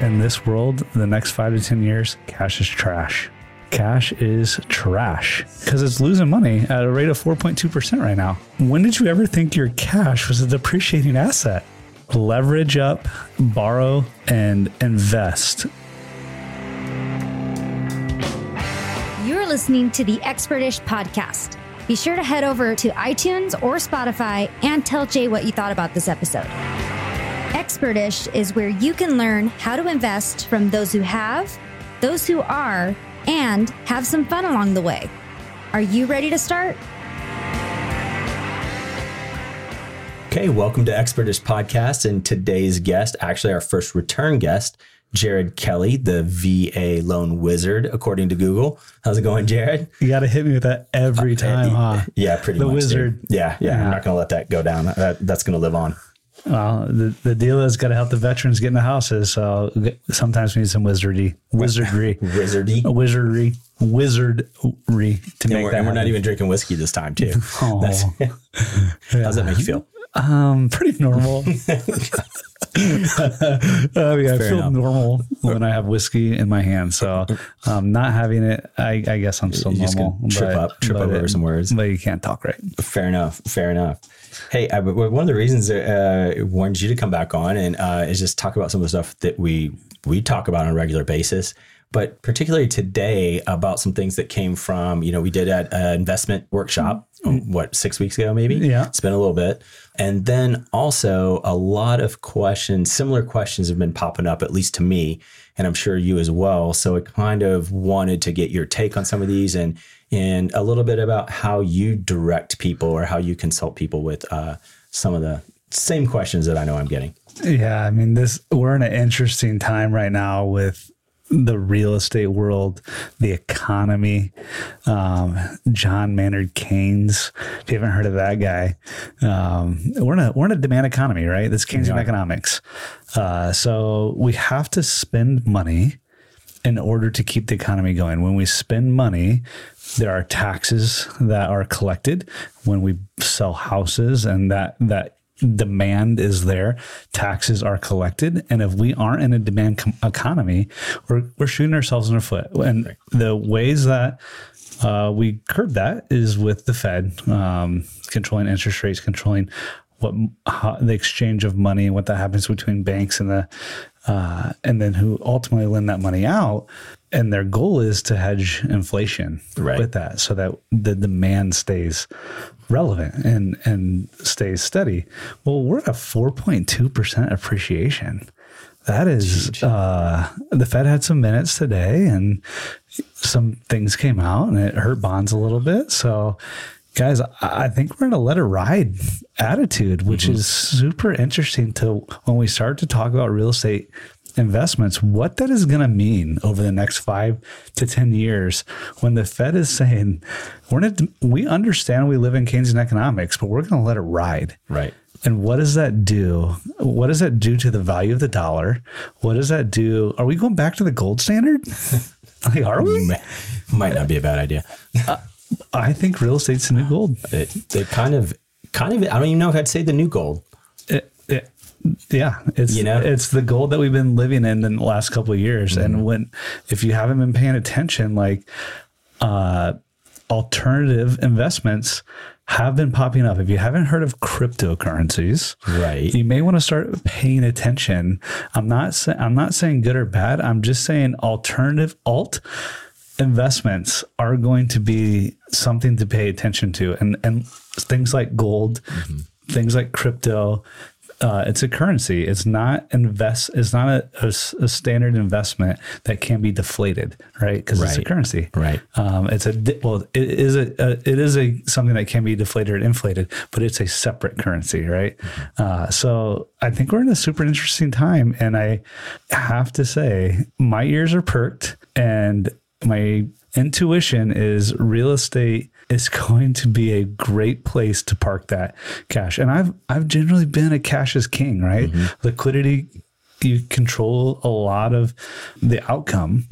in this world, the next five to 10 years, cash is trash. Cash is trash because it's losing money at a rate of 4.2% right now. When did you ever think your cash was a depreciating asset? Leverage up, borrow, and invest. You're listening to the Expertish podcast. Be sure to head over to iTunes or Spotify and tell Jay what you thought about this episode. Expertish is where you can learn how to invest from those who have, those who are, and have some fun along the way. Are you ready to start? Okay, welcome to Expertish Podcast. And today's guest, actually our first return guest, Jared Kelly, the VA loan wizard, according to Google. How's it going, Jared? You got to hit me with that every uh, time, huh? Yeah, pretty The much. dude. wizard. Yeah, yeah, Yeah. I'm not going to let that go down. That, that's going to live on. Well, the, the deal is got to help the veterans get in the houses. So sometimes we need some wizardry, wizardry, Wizardy. wizardry, wizardry to And make we're, that and we're not even drinking whiskey this time, too. Oh. That's- How's that make you feel? Um, pretty normal. I mean, I feel enough. normal when I have whiskey in my hand. So, um, not having it, I, I guess I'm still You normal. gonna trip up- trip over it- some words. but you can't talk right. Fair enough. Fair enough. Hey, I, one of the reasons that uh, wanted you to come back on and uh, is just talk about some of the stuff that we we talk about on a regular basis, but particularly today about some things that came from you know we did at an investment workshop what six weeks ago maybe? Yeah. it's been a little bit. And then also a lot of questions similar questions have been popping up at least to me and i'm sure you as well. So i kind of wanted to get your take on some of these and and a little bit about how you direct people or how you consult people with uh, some of the same questions that i know i'm getting. Yeah, I mean, this we're in an interesting time right now with the real estate world, the economy. Um, John Maynard Keynes. If you haven't heard of that guy, um, we're in a we're in a demand economy, right? That's Keynesian economics. Uh, so we have to spend money in order to keep the economy going. When we spend money, there are taxes that are collected when we sell houses and that that demand is there taxes are collected and if we aren't in a demand com- economy we're, we're shooting ourselves in the foot and the ways that uh, we curb that is with the Fed um, controlling interest rates, controlling what how, the exchange of money and what that happens between banks and the uh, and then who ultimately lend that money out. And their goal is to hedge inflation Right. with that, so that the demand stays relevant and and stays steady. Well, we're at a four point two percent appreciation. That is, uh, the Fed had some minutes today and some things came out and it hurt bonds a little bit. So, guys, I I think we're in a let it ride attitude, which is super interesting to when we start to talk about real estate investments, what that is going to mean over the next five to 10 years when the Fed is saying, we're not, we understand we live in Keynesian economics, but we're going to let it ride. right And what does that do? What does that do to the value of the dollar? What does that do? Are we going back to the gold standard? like, are we? might not be a bad idea I think real estate's the new gold. it, it kind of kind of i don't even know if i'd say the new gold yeah, it's You know? it's the gold that we've been living in in the last couple of years. And when if you haven't been paying attention, like uh, alternative investments have been popping up. If you haven't heard of cryptocurrencies, Right. you may want to start paying attention. I'm not sa- I'm not saying good or bad. I'm just saying alternative alt investments are going to be something to pay attention to, and and things like gold, things like crypto. Uh, it's a currency. It's not invest. It's not a, a a standard investment that can be deflated, right? Because it's a currency, Right. Um, it's a well, it is a, a it is a something that can be deflated or inflated, but it's a separate currency, right? Uh, so I think we're in a super interesting time, and I have to say my ears are perked, and my intuition is real estate is going to be a great place to park that cash. And I've I've generally been a cash is king, right? Liquidity you control a lot of the outcome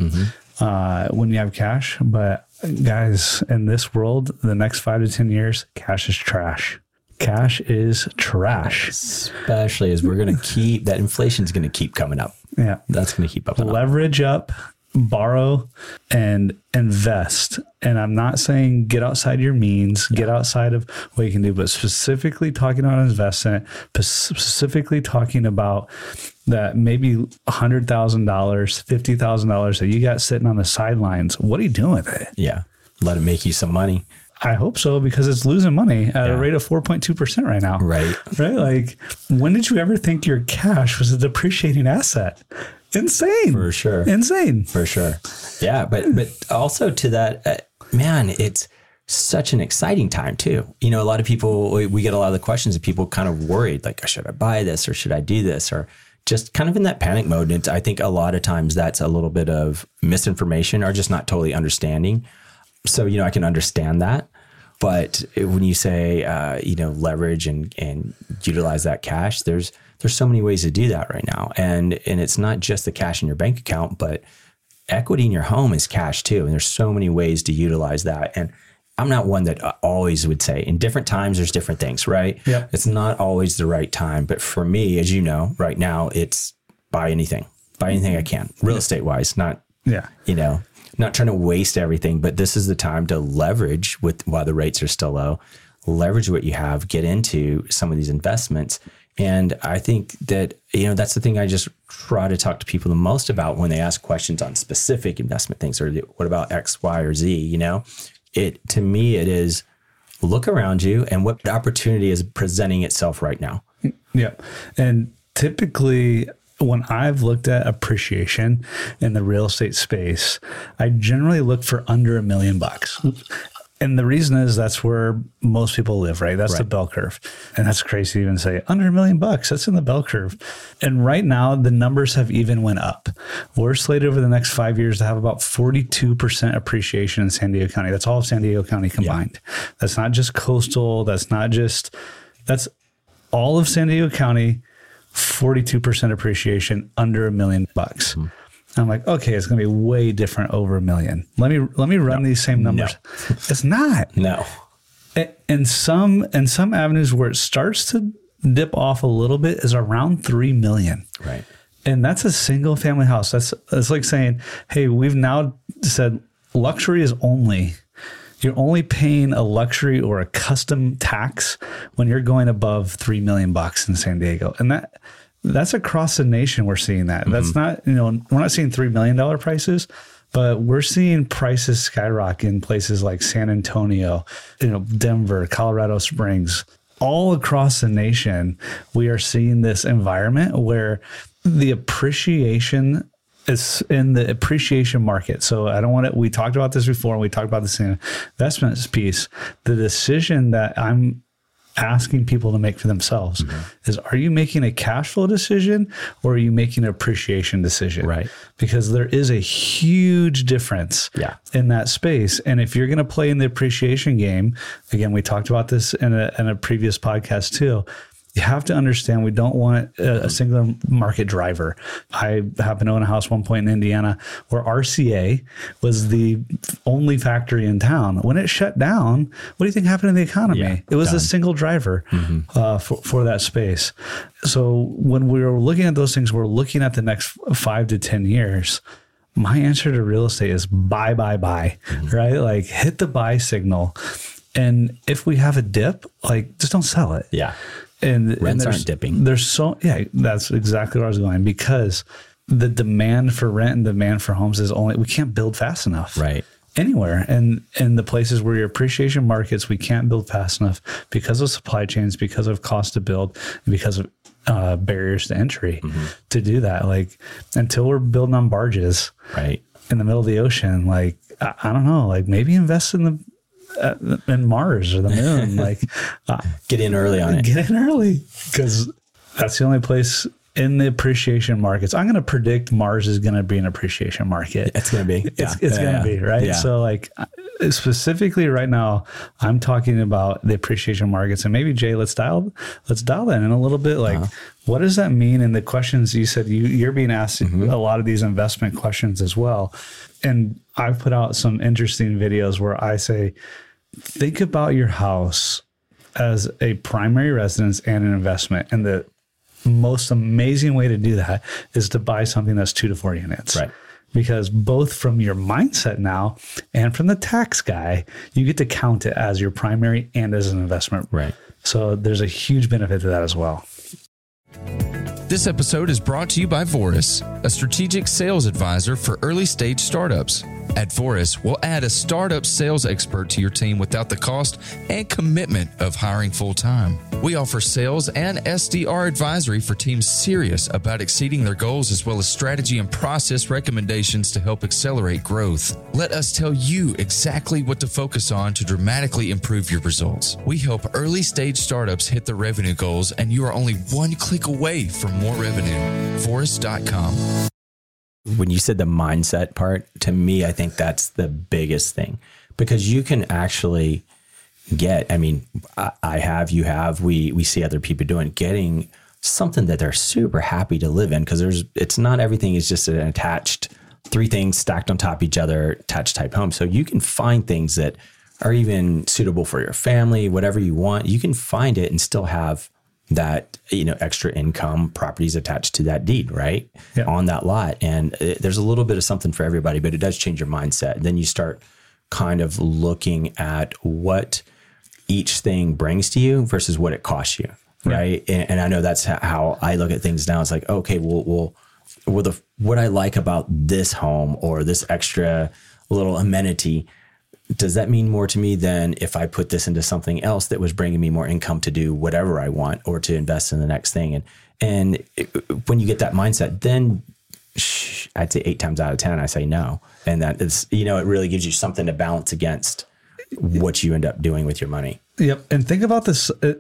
uh, when you have cash. But guys, in this world, the next five to ten years, cash is trash. Cash is trash. especially as we're going to keep that inflation is going to keep coming up Yeah. That's going to keep up. and up. leverage up, borrow, and invest. And I'm not saying get outside your means, get outside of what you can do, but specifically talking about investment, specifically talking about that maybe $100,000, $50,000 that you got sitting on the sidelines. What are you doing with it? Yeah. Let it make you some money. I hope so because it's losing money at a rate of 4.2% right now. Right. Right? Like, when did you ever think your cash was a depreciating asset? Insane. For sure. Insane. For sure. Yeah. But, but also to that, uh, man, it's such an exciting time too. You know, a lot of people, we, get a lot of the questions of people kind of worried, like, should I buy this or should I do this? Or just kind of in that panic mode. And it's, I think a lot of times that's a little bit of misinformation or just not totally understanding. So, you know, I can understand that. But when you say, uh, you know, leverage and, and utilize that cash, there's, there's so many ways to do that right now. And, and it's not just the cash in your bank account, but equity in your home is cash too. And there's so many ways to utilize that. And I'm not one that uh, always would say in different times, there's different things, right? Yeah. It's not always the right time. But for me, as you know, right now, it's buy anything, buy anything I can, real estate wise, not Yeah. you know, not trying to waste everything, but this is the time to leverage with while the rates are still low, leverage what you have, get into some of these investments. And I think that, you know, that's the thing I just try to talk to people the most about when they ask questions on specific investment things or what about X, Y, or Z, you know? It to me it is look around you and what opportunity is presenting itself right now. Yeah. And typically, when I've looked at appreciation in the real estate space, I generally look for under a million bucks. And the reason is that's where most people live, right? That's the bell curve. And that's crazy to even say under a million bucks. That's in the bell curve. And right now the numbers have even went up. We're slated over the next five years to have about 42% appreciation in San Diego County. That's all of San Diego County combined. That's not just coastal. That's not just, that's all of San Diego County, 42% appreciation under a million bucks. Mm-hmm. I'm like, okay, it's going to be way different over a million. Let me let me run these same numbers. It's not. No. In some in some avenues where it starts to dip off a little bit is around 3 million. Right. And that's a single family house. That's that's like saying, hey, we've now said luxury is only you're only paying a luxury or a custom tax when you're going above three million bucks in San Diego. And that that's across the nation we're seeing that. That's mm-hmm. not, you know, we're not seeing three million dollar prices, but we're seeing prices skyrocket in places like San Antonio, you know, Denver, Colorado Springs, all across the nation. We are seeing this environment where the appreciation is in the appreciation market. So I don't want to, we talked about this before, and we talked about this in investments piece. The decision that I'm asking people to make for themselves mm-hmm. is are you making a cash flow decision or are you making an appreciation decision? Right. Because there is a huge difference Yeah. in that space. And if you're going to play in the appreciation game, again, we talked about this in a, in a previous podcast too. You have to understand we don't want a, singular market driver. I happen to own a house one point in Indiana where RCA was the only factory in town. When it shut down, what do you think happened to the economy? Yeah, it was a single driver uh, for, for that space. So when we were looking at those things, we're looking at the next five to 10 years. My answer to real estate is buy, buy, buy, right? Like hit the buy signal. And if we have a dip, like just don't sell it Yeah. And and Rents there's- aren't dipping. There's so yeah, that's exactly where I was going because the demand for rent and demand for homes is only we can't build fast enough. Right. Anywhere and in the places where your appreciation markets, we can't build fast enough because of supply chains, because of cost to build, and because of uh, barriers to entry Mm-hmm. to do that. Like until we're building on barges Right. in the middle of the ocean, like I, I don't know, like maybe invest in the uh, in Mars or the moon, like uh, Get in early on it. get in early because that's the only place in the appreciation markets. I'm going to predict Mars is going to be an appreciation market. It's gonna be. It's, Yeah. it's Yeah, going to be right. Yeah. So like uh, specifically right now, I'm talking about the appreciation markets, and maybe Jay, let's dial let's dial that in a little bit. Uh-huh. Like, what does that mean? And the questions you said you you're being asked Mm-hmm. a lot of these investment questions as well, and I've put out some interesting videos where I say, think about your house as a primary residence and an investment, and the most amazing way to do that is to buy something that's two to four units. Right. Because both from your mindset now and from the tax guy, you get to count it as your primary and as an investment. Right. So there's a huge benefit to that as well. This episode is brought to you by Voris, a strategic sales advisor for early stage startups. At Voris, we'll add a startup sales expert to your team without the cost and commitment of hiring full time. We offer sales and SDR advisory for teams serious about exceeding their goals, as well as strategy and process recommendations to help accelerate growth. Let us tell you exactly what to focus on to dramatically improve your results. We help early stage startups hit their revenue goals, and you are only one click away from more revenue. Voris.com when you said the mindset part, to me, I think that's the biggest thing because you can actually get. I mean, I, have, you have, we we see other people doing getting something that they're super happy to live in because there's it's not everything is just an attached three things stacked on top of each other attached type home. So you can find things that are even suitable for your family, whatever you want. You can find it and still have that you know extra income properties attached to that deed right? Yeah. on that lot. And it, there's a little bit of something for everybody but it does change your mindset. Then you start kind of looking at what each thing brings to you versus what it costs you right? And, and i know that's how i look at things now. It's like okay well well well the what i like about this home or this extra little amenity does that mean more to me than if I put this into something else that was bringing me more income to do whatever I want or to invest in the next thing? And and it, when you get that mindset, then sh- I'd say eight times out of ten, I say no, and that is you know it really gives you something to balance against what you end up doing with your money. Yep. And think about this. uh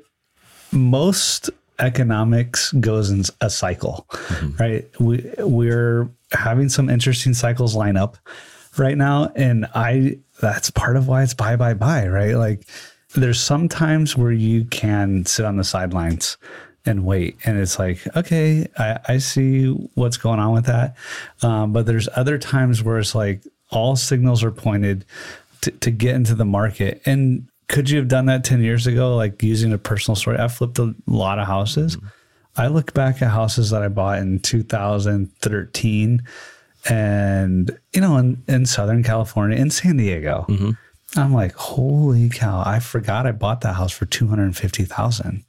most economics goes in a cycle, right? We we're having some interesting cycles line up right now, and I that's part of why it's buy buy buy, right? Like there's some times where you can sit on the sidelines and wait, and it's like okay, I, I see what's going on with that, um, but there's other times where it's like all signals are pointed to, to get into the market. And could you have done that 10 years ago like using a personal story? I flipped a lot of houses. I look back at houses that i bought in 2013 and you know in, in southern california in san diego mm-hmm. i'm like holy cow i forgot i bought that house for 250000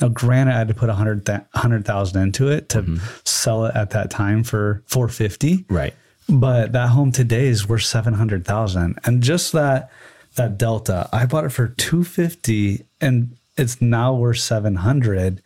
now granted i had to put 100 100000 into it to mm-hmm. sell it at that time for 450 Right. but that home today is worth 700,000 and just that that delta I bought it for 250 and it's now worth 700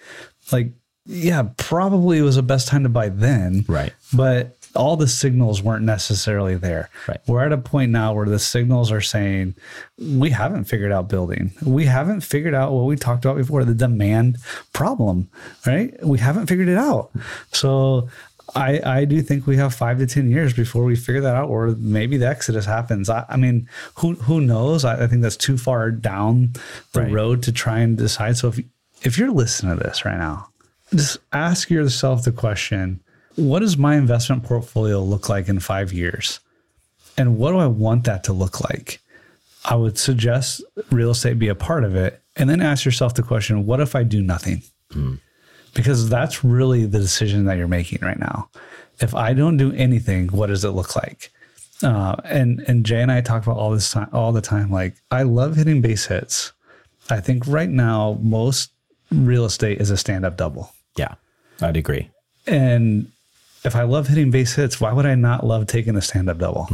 like yeah probably it was the best time to buy then. Right. but all the signals weren't necessarily there Right. we're at a point now where the signals are saying we haven't figured out building we haven't figured out what we talked about before the demand problem right we haven't figured it out so I, I do think we have five to ten years before we figure that out, or maybe the exodus happens. I, I mean, who who knows? I, I think that's too far down the Right. road to try and decide. So if if you're listening to this right now, just ask yourself the question: What does my investment portfolio look like in five years, and what do I want that to look like? I would suggest real estate be a part of it, and then ask yourself the question: What if I do nothing? because that's really the decision that you're making right now. If I don't do anything, what does it look like? Uh, and and Jay and I talk about all this time, all the time. Like I love hitting base hits. I think right now most real estate is a stand up double. Yeah. I'd agree. And if I love hitting base hits, why would I not love taking a stand up double?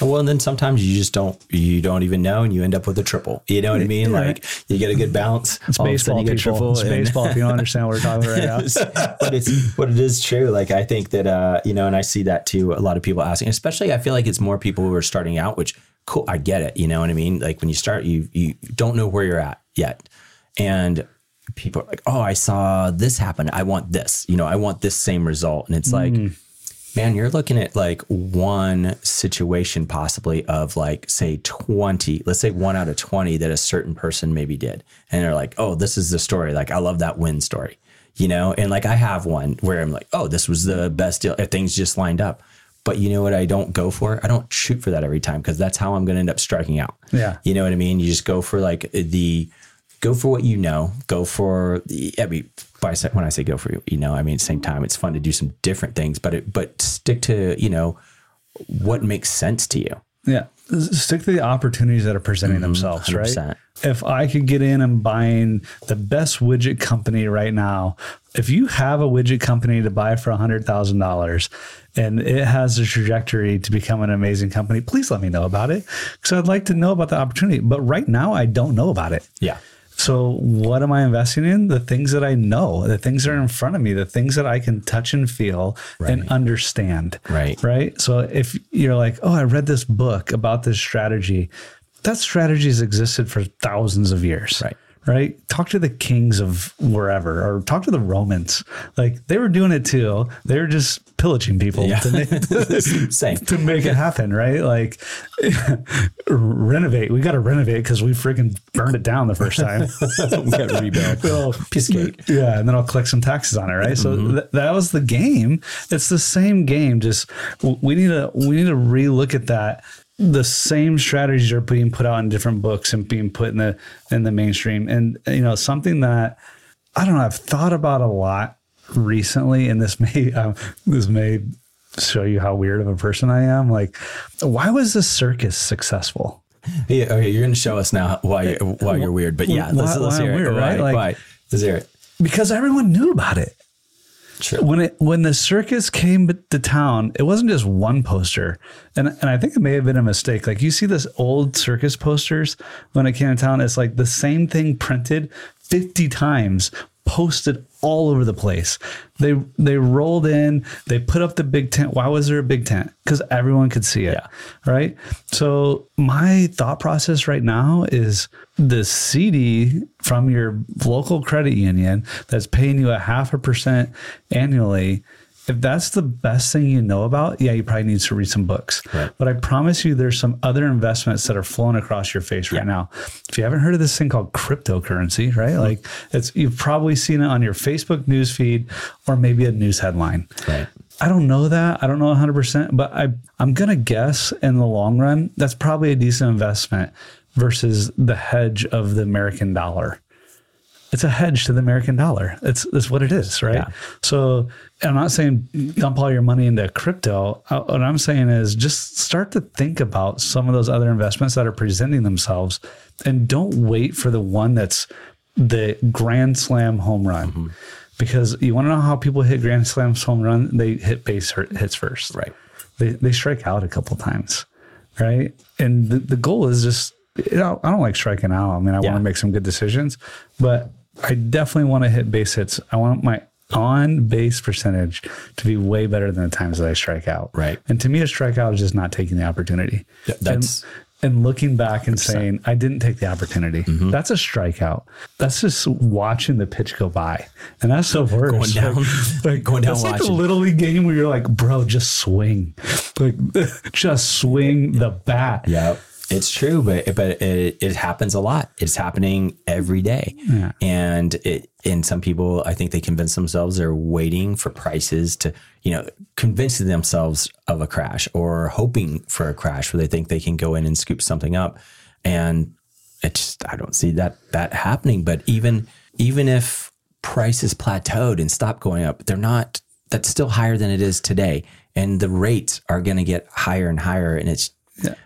Well, and then sometimes you just don't you don't even know, and you end up with a triple. You know what I mean? Yeah. Like you get a good bounce. It's all of a sudden baseball, you get people. triple, It's and- baseball. If you don't understand what we're talking about right now. but it's but it is true. Like I think that uh, you know, and I see that too. A lot of people asking, especially I feel like it's more people who are starting out, which cool, I get it. You know what I mean? Like when you start, you you don't know where you're at yet, and people are like, oh, I saw this happen. I want this. You know, I want this same result, and it's like. Mm. Man, you're looking at like one situation possibly of like say 20, let's say one out of 20 that a certain person maybe did. And they're like, oh, this is the story. Like, I love that win story, you know? And like, I have one where I'm like, oh, this was the best deal. If things just lined up. But you know what I don't go for? I don't shoot for that every time because that's how I'm going to end up striking out. Yeah. You know what I mean? You just go for like the go for what you know. Go for I mean, by when I say go for you know, I mean at the same time it's fun to do some different things, but it, but stick to you know what makes sense to you. Yeah. Stick to the opportunities that are presenting mm-hmm. themselves, right? 100%. If I could get in and buying the best widget company right now, if you have a widget company to buy for $100,000 and it has a trajectory to become an amazing company, please let me know about it because I'd like to know about the opportunity. But right now, I don't know about it. Yeah. So, what am I investing in? The things that I know, the things that are in front of me, the things that I can touch and feel and understand. Right. Right. So, if you're like, oh, I read this book about this strategy, that strategy has existed for thousands of years. Right. Right. Talk to the kings of wherever or talk to the Romans. Like they were doing it too. They were just pillaging people Yeah. to make, to make it happen, right? Like renovate. We got to renovate because we freaking burned it down the first time. we got to rebuild. Well, Piece of cake. Yeah, and then I'll collect some taxes on it, right? So mm-hmm. th- that was the game. It's the same game. Just w- we need to we need to relook at that. The same strategies are being put out in different books and being put in the in the mainstream, and you know something that I don't know. I've thought about a lot recently, and this may um, this may show you how weird of a person I am. Like, why was the circus successful? Yeah, okay, you're going to show us now why you're, why you're weird, but yeah, Why- let's, let's hear it. weird, Why- right? Like- why? Let's hear it. Because everyone knew about it. Sure. when it when the circus came to town, it wasn't just one poster, and and I think it may have been a mistake. Like you see this old circus posters when it came to town, it's like the same thing printed fifty times, posted all over the place. They they rolled in, they put up the big tent. Why was there a big tent? Because everyone could see it, Yeah. right? So my thought process right now is the CD from your local credit union that's paying you a half a percent annually. If that's the best thing you know about, yeah, you probably need to read some books. Right. But I promise you, there's some other investments that are flowing across your face right now. If you haven't heard of this thing called cryptocurrency, right? Mm-hmm. Like it's you've probably seen it on your Facebook newsfeed or maybe a news headline. Right. I don't know that. I don't know 100%, but I, I'm going to guess in the long run, that's probably a decent investment versus the hedge of the American dollar. It's a hedge to the American dollar. It's, it's what it is, right? Yeah. So I'm not saying dump all your money into crypto. Uh, What I'm saying is just start to think about some of those other investments that are presenting themselves and don't wait for the one that's the grand slam home run. Because you want to know how people hit grand slams home run? They hit base hit- hits first. Right. They, they strike out a couple times. Right. And the, the goal is just, you know, I don't like striking out. I mean, I Yeah. want to make some good decisions, but I definitely want to hit base hits. I want my on base percentage to be way better than the times that I strike out. Right. And to me, a strikeout is just not taking the opportunity. Yeah, that's- and, and looking back and saying, I didn't take the opportunity. Mm-hmm. That's a strikeout. That's just watching the pitch go by. And that's the worst. Going down- like, going down that's like a little league game where you're like, bro, just swing. Like, just swing the bat. Yeah, it's true, but but it, it happens a lot. It's happening every day, Yeah. and it and some people I think they convince themselves they're waiting for prices to you know convincing themselves of a crash or hoping for a crash where they think they can go in and scoop something up, and it's I don't see that that happening. But even even if prices plateaued and stopped going up, they're not. That's still higher than it is today, and the rates are going to get higher and higher, and it's.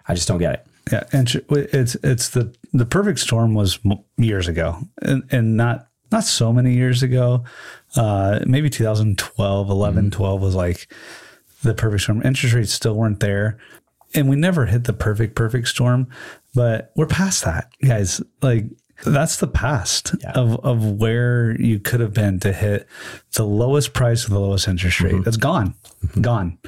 I just don't get it. Yeah, and it's it's the the perfect storm was years ago, and and not not so many years ago. Uh, maybe 2012, 11, 12 was like the perfect storm. Interest rates still weren't there, and we never hit the perfect perfect storm. But we're past that, guys. Like that's the past Yeah. of of where you could have been to hit the lowest price with the lowest interest rate. That's gone, gone.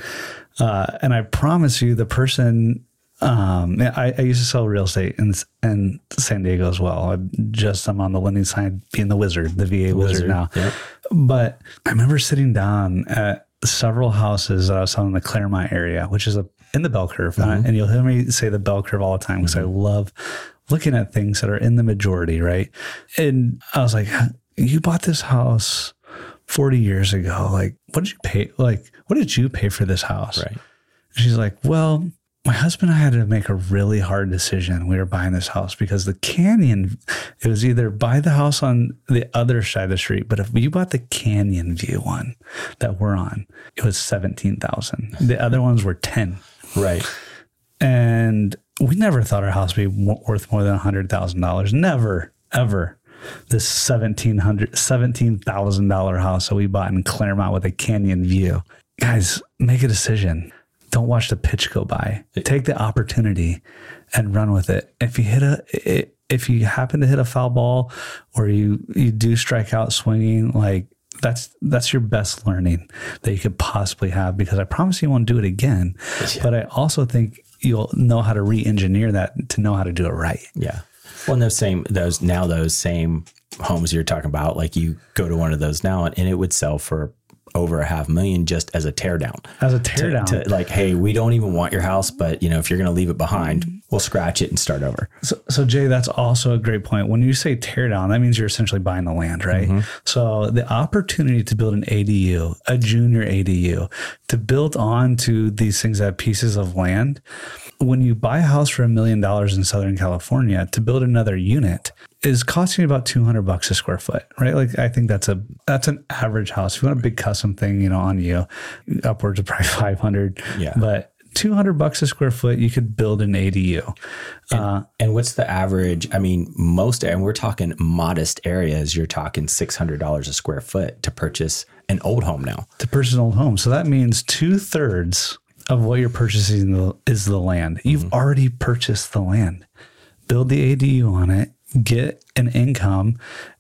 Uh, and I promise you, the person um, I, I used to sell real estate in in San Diego as well. I just I'm on the lending side, being the wizard, the VA wizard, wizard, now. yep. But I remember sitting down at several houses that I was selling in the Clairemont area, which is a in the bell curve, Mm-hmm. and you'll hear me say the bell curve all the time because I love looking at things that are in the majority, right? And I was like, "You bought this house." 40 years ago like what did you pay like what did you pay for this house Right. She's like, well, my husband and I had to make a really hard decision. We were buying this house because the canyon, it was either buy the house on the other side of the street, but if you bought the canyon view one that we're on, it was 17,000. The other ones were 10. Right. And we never thought our house would be worth more than $100,000. Never, ever. This $1,700, $17,000 house that we bought in Clairemont with a canyon view. Guys, make a decision don't watch the pitch go by. Take the opportunity and run with it. If you hit a, if you happen to hit a foul ball or you, you do strike out swinging, like that's, that's your best learning that you could possibly have because I promise you won't do it again. Yeah. But I also think you'll know how to re-engineer that to know how to do it right. Yeah. Well, those same, those now those same homes you're talking about, like you go to one of those now and, and it would sell for over a half million just as a teardown. As a teardown. To, to, like, hey, we don't even want your house, but you know, if you're going to leave it behind, we'll scratch it and start over. So, so Jay, that's also a great point. When you say teardown, that means you're essentially buying the land, right? Mm-hmm. So the opportunity to build an ADU, a junior ADU, to build onto these things that pieces of land. When you buy a house for a million dollars in Southern California, to build another unit, is costing about 200 bucks a square foot, right? Like I think that's a that's an average house. If you want a big custom thing, you know, on you, upwards of probably 500. Yeah. But 200 bucks a square foot, you could build an ADU. And, uh, and what's the average? I mean, most, and we're talking modest areas, you're talking $600 a square foot to purchase an old home now. To purchase an old home. So that means two thirds of what you're purchasing is the land. You've mm-hmm. already purchased the land. Build the ADU on it get an income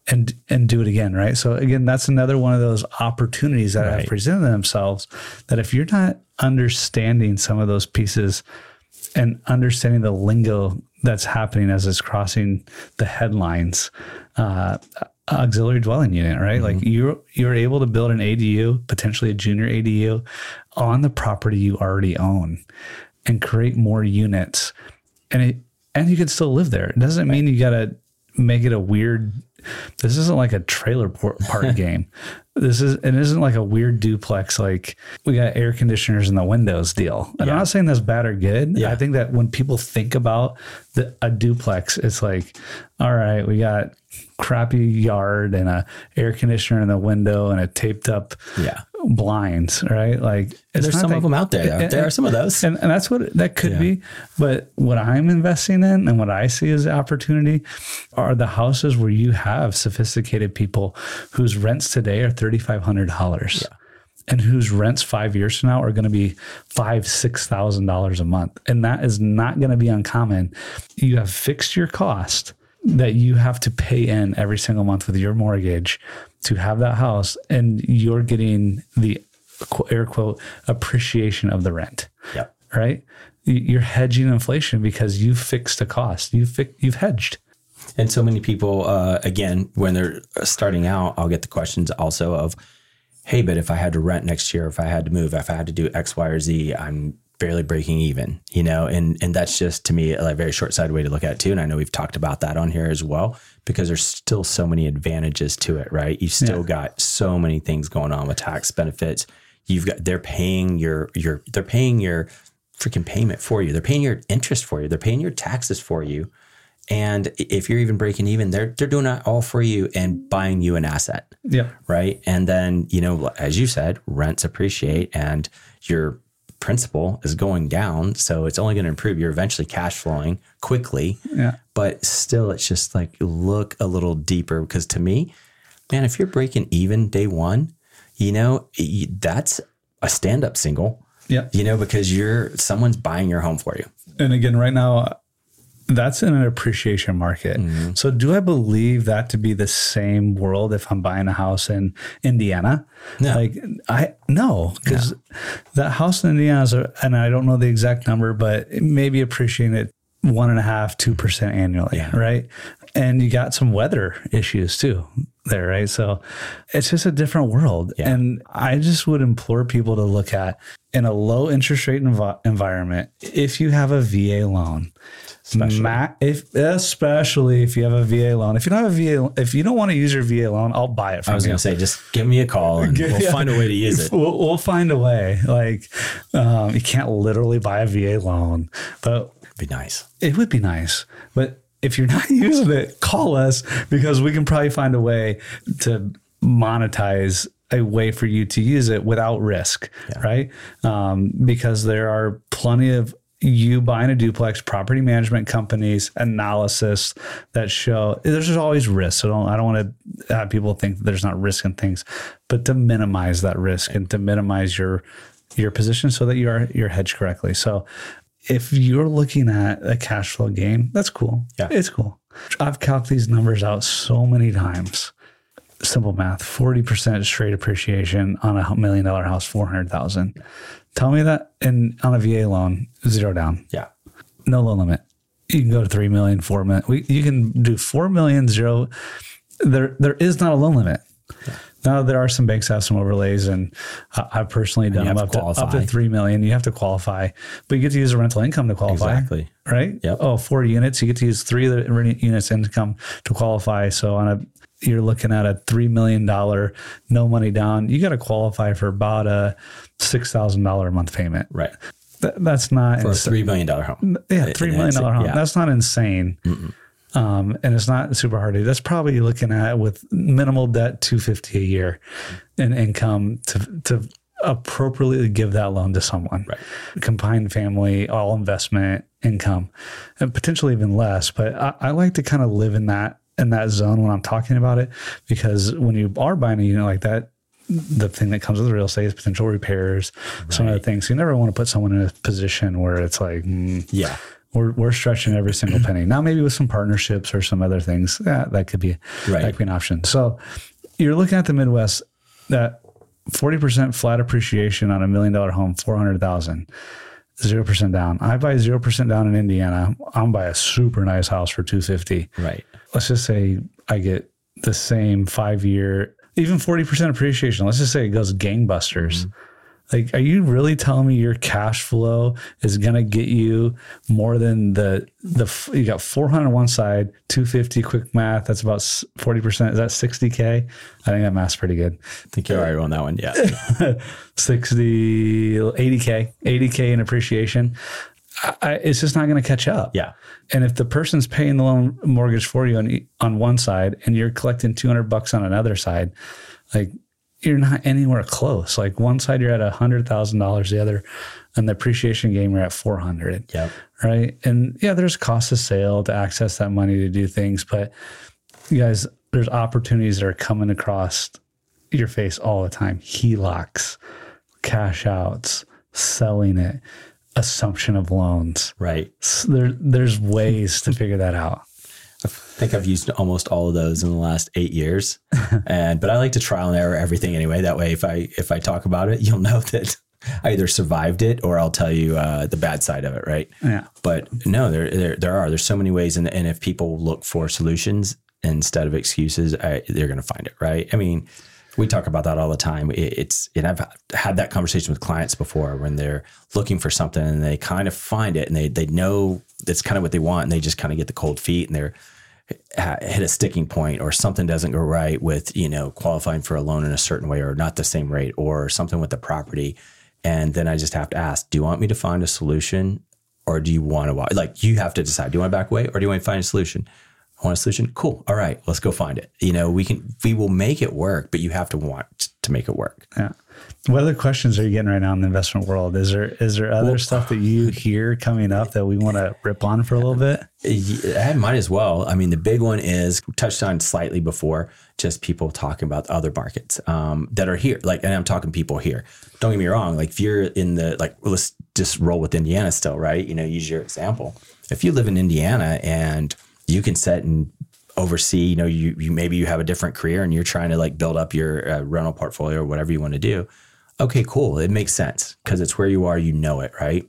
and and do it again right so again that's another one of those opportunities that right. have presented themselves that if you're not understanding some of those pieces and understanding the lingo that's happening as it's crossing the headlines uh, auxiliary dwelling unit right mm-hmm. like you're you're able to build an adu potentially a junior adu on the property you already own and create more units and it and you can still live there. It doesn't mean you got to make it a weird. This isn't like a trailer park game. This is it isn't like a weird duplex like we got air conditioners in the windows deal. And yeah. I'm not saying that's bad or good. Yeah. I think that when people think about the, a duplex, it's like, all right, we got crappy yard and a air conditioner in the window and a taped up yeah blinds, right? Like there's some that, of them out there. And, there are some of those, and, and that's what that could yeah. be. But what I'm investing in and what I see as opportunity are the houses where you have sophisticated people whose rents today are thirty five hundred dollars. Yeah. And whose rents five years from now are going to be five, six thousand dollars a month, and that is not going to be uncommon. You have fixed your cost that you have to pay in every single month with your mortgage to have that house and you're getting the air quote appreciation of the rent. Yep. Right? You're hedging inflation because you fixed a cost. You fi- you've hedged. And so many people, uh, again, when they're starting out, I'll get the questions also of, "Hey, but if I had to rent next year, if I had to move, if I had to do X, Y, or Z, I'm barely breaking even." You know, and and that's just to me a very short sighted way to look at it too. And I know we've talked about that on here as well because there's still so many advantages to it, right? You've still yeah. got so many things going on with tax benefits. You've got they're paying your your they're paying your freaking payment for you. They're paying your interest for you. They're paying your taxes for you. And if you're even breaking even, they're they're doing that all for you and buying you an asset. Yeah. Right. And then, you know, as you said, rents appreciate and your principal is going down. So it's only going to improve. You're eventually cash flowing quickly. Yeah. But still, it's just like look a little deeper because to me, man, if you're breaking even day one, you know, that's a stand up single. Yeah. You know, because you're someone's buying your home for you. And again, right now, that's in an appreciation market. Mm-hmm. So do I believe that to be the same world if I'm buying a house in Indiana? No. Like I no, because no. that house in Indiana is, a, and I don't know the exact number, but maybe appreciating it one and a half, two percent annually, yeah. right? And you got some weather issues too there, right? So it's just a different world. Yeah. And I just would implore people to look at in a low interest rate env- environment, if you have a VA loan, Especially. Ma- if especially if you have a VA loan. If you don't have a VA, if you don't want to use your VA loan, I'll buy it from I was going to say, just give me a call and we'll Yeah. find a way to use it. We'll, we'll find a way. Like um, you can't literally buy a VA loan, but it'd Be nice. it would be nice. But if you're not using it, call us because we can probably find a way to monetize a way for you to use it without risk, right? Um, because there are plenty of you buying a duplex property management companies analysis that show there's just always risk. So don't, I don't want to have people think that there's not risk in things, but to minimize that risk and to minimize your your position so that you are you're hedged correctly. So if you're looking at a cash flow game, that's cool. Yeah. It's cool. I've calculated these numbers out so many times. Simple math, 40% straight appreciation on a million dollar house, 400,000. Tell me that in on a VA loan, zero down, Yeah. no loan limit. You can go to 3 million, 4 million. We, you can do 4 million, zero. There, there is not a loan limit. Now there are some banks have some overlays, and I- I've personally done them up to to, up to three million. You have to qualify, but you get to use a rental income to qualify. Exactly. Right. Yep. Oh, four units. You get to use three of the units income to qualify. So on a, you're looking at a three million dollar no money down. You got to qualify for about a six thousand dollar a month payment. Right. Th- that's not For a $3 million home. yeah, It- three it- million dollar home. yeah. That's not insane. Um, and it's not super hard to. That's probably looking at with minimal debt, two fifty a year in income to to appropriately give that loan to someone. Right. Combined family, all investment income, and potentially even less. But I, I like to kind of live in that in that zone when I'm talking about it because when you are buying a unit like that, the thing that comes with real estate is potential repairs, some of the things. You never want to put someone in a position where it's like, mm, Yeah. we're, we're stretching every single penny. Now, maybe with some partnerships or some other things, yeah, that could be Right. that could be an option. So you're looking at the Midwest that 40% flat appreciation on a million dollar home, 400,000, 0% down. I buy 0% down in Indiana. I'm buy a super nice house for 250. Right. Let's just say I get the same five year, even 40% appreciation. Let's just say it goes gangbusters. Mm-hmm. Like, are you really telling me your cash flow is going to get you more than the, the, you got 400 on one side, 250 quick math. That's about 40%. Is that 60K? I think that math's pretty good. I think you're right on that one. Yeah. 60, 80K, 80K in appreciation. I, it's just not going to catch up. Yeah. And if the person's paying the loan mortgage for you on on one side and you're collecting 200 bucks on another side, like you're not anywhere close. Like one side you're at a hundred thousand dollars, the other, and the appreciation game you're at 400. Yep. Right. And yeah, there's cost of sale to access that money to do things, but you guys, there's opportunities that are coming across your face all the time. HELOCs, cash outs, selling it, assumption of loans. Right. S- There, there's ways to figure that out. I think I've used almost all of those in the last eight years, and but I like to trial and error everything anyway. That way, if I if I talk about it, you'll know that I either survived it or I'll tell you uh, the bad side of it. Right. Yeah. But no, there there, there are there's so many ways, and and if people look for solutions instead of excuses, I, they're going to find it. Right. I mean. We talk about that all the time. It, it's and I've had that conversation with clients before when they're looking for something and they kind of find it and they they know that's kind of what they want and they just kind of get the cold feet and they're hit a sticking point or something doesn't go right with you know qualifying for a loan in a certain way or not the same rate or something with the property and then i just have to ask do you want me to find a solution or do you want to wa- like you have to decide do you want to back away or do you want to find a solution I want a solution cool all right let's go find it you know we can we will make it work but you have to want to make it work Yeah. What other questions are you getting right now in the investment world? Is there is there other stuff that you hear coming up that we want to rip on for a little bit? I might as well. I mean, the big one is touched on slightly before, just people talking about other markets um, that are here. Like, and I'm talking people here. Don't get me wrong. Like, if you're in the like, let's just roll with Indiana still, right? You know, use your example. If you live in Indiana and you can set and oversee, you know, you, you maybe you have a different career and you're trying to like build up your uh, rental portfolio or whatever you want to do. Okay, cool. It makes sense because it's where you are. You know it, right?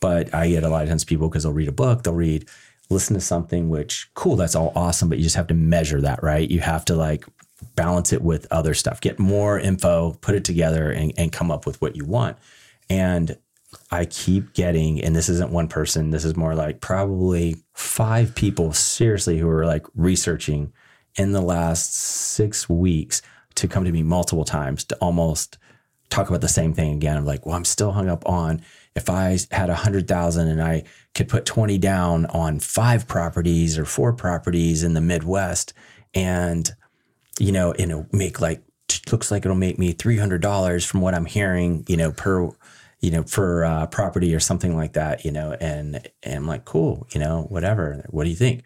But I get a lot of times people because they'll read a book, they'll read, listen to something, which cool, that's all awesome, but you just have to measure that, right? You have to like balance it with other stuff, get more info, put it together, and, and come up with what you want. And I keep getting, and this isn't one person, this is more like probably five people seriously who are like researching in the last six weeks to come to me multiple times to almost talk about the same thing again. I'm like, well, I'm still hung up on if I had a hundred thousand and I could put 20 down on five properties or four properties in the Midwest and, you know, it'll make like, looks like it'll make me $300 from what I'm hearing, you know, per, you know, for uh, property or something like that, you know, and, and I'm like, cool, you know, whatever. What do you think?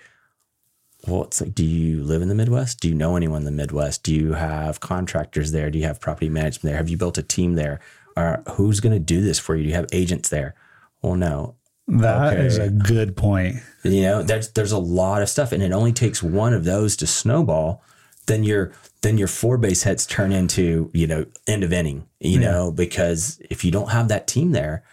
well, it's like, do you live in the Midwest? Do you know anyone in the Midwest? Do you have contractors there? Do you have property management there? Have you built a team there? Or who's going to do this for you? Do you have agents there? Well, no. That Okay. is a good point. You know, there's there's a lot of stuff, and it only takes one of those to snowball. Then your then your four base hits turn into you know end of inning. You know, because if you don't have that team there,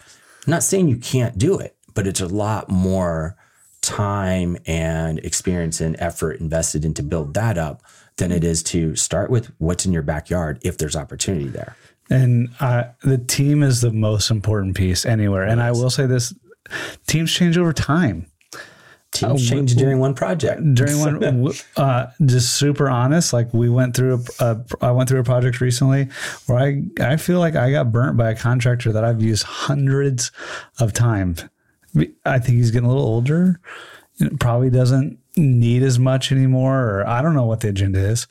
I'm not saying you can't do it, but it's a lot more time and experience and effort invested into build that up than it is to start with what's in your backyard if there's opportunity there. And uh, the team is the most important piece anywhere. And I will say this teams change over time. Teams change during one project. during one uh just super honest like we went through a, a i went through a project recently where i i feel like i got burnt by a contractor that i've used hundreds of times i think he's getting a little older probably doesn't need as much anymore or i don't know what the agenda is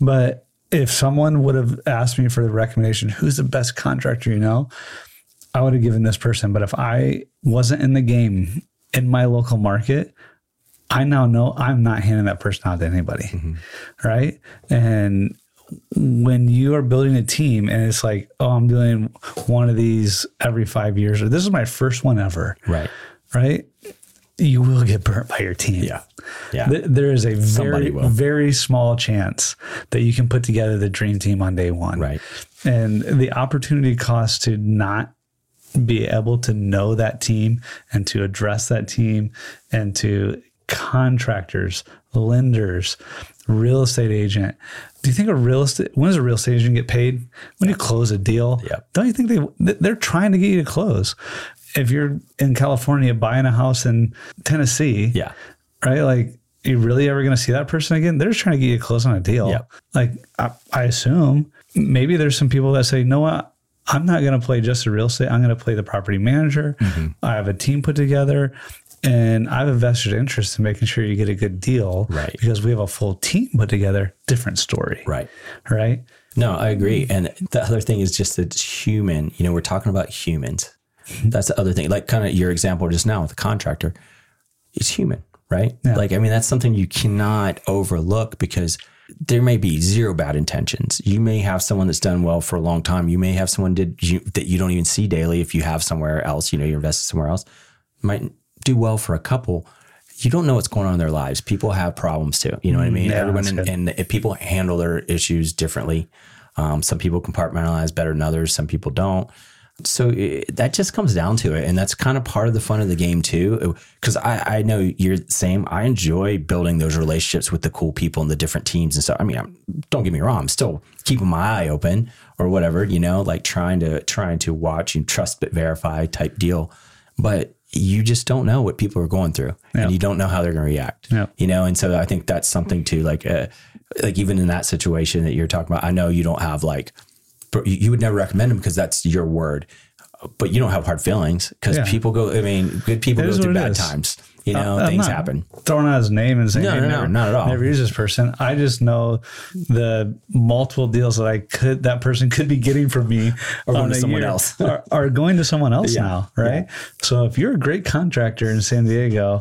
but if someone would have asked me for the recommendation who's the best contractor you know I would have given this person. But if I wasn't in the game in my local market, I now know I'm not handing that person out to anybody. Mm-hmm. Right. And when you are building a team and it's like, oh, I'm doing one of these every five years, or this is my first one ever. Right. Right. You will get burnt by your team. Yeah. Yeah. Th- There is a very, very small chance that you can put together the dream team on day one. Right. And the opportunity cost to not be able to know that team and to address that team and to contractors, lenders, real estate agent. Do you think a real estate when does a real estate agent get paid? When you close a deal? Yep. Don't you think they they're trying to get you to close? If you're in California buying a house in Tennessee, Yeah. right? Like, Are you really ever going to see that person again? They're just trying to get you close on a deal. Yep. Like, I, I assume maybe there's some people that say, no, what? I'm not going to play just the real estate. I'm going to play the property manager. Mm-hmm. I have a team put together and I have a vested interest in making sure you get a good deal. Right. Because we have a full team put together. Different story. Right. Right. No, I agree. And the other thing is just that it's human. You know, we're talking about humans. Mm-hmm. That's the other thing. Like kind of your example just now with the contractor. It's human, right? Yeah. Like I mean, that's something you cannot overlook because there may be zero bad intentions. You may have someone that's done well for a long time. You may have someone did you, that you don't even see daily. If you have somewhere else, you know, you're invested somewhere else, might do well for a couple. You don't know what's going on in their lives. People have problems too. You know what I mean? yeah, Everyone and, and if people handle their issues differently. Um, some people compartmentalize better than others. Some people don't. So it, that just comes down to it, and that's kind of part of the fun of the game too. Because I, I know you're the same. I enjoy building those relationships with the cool people and the different teams and stuff. I mean, I'm, don't get me wrong. I'm still keeping my eye open or whatever, you know, like trying to trying to watch and trust but verify type deal. But you just don't know what people are going through, Yeah. and you don't know how they're going to react. Yeah. You know, and so I think that's something too. Like, uh, like even in that situation that you're talking about, I know you don't have like you would never recommend them because that's your word. But you don't have hard feelings because Yeah. people go. I mean, good people go through bad is. times. You know, I'm things happen. Throwing out his name and saying, No, hey, no, no, never, not at all. Never use this person. I just know the multiple deals that I could that person could be getting from me Or going to someone else. are, are going to someone else Yeah. now, right? So if you're a great contractor in San Diego,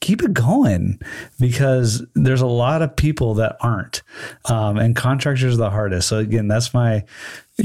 keep it going because there's a lot of people that aren't, um, and contractors are the hardest. So again, that's my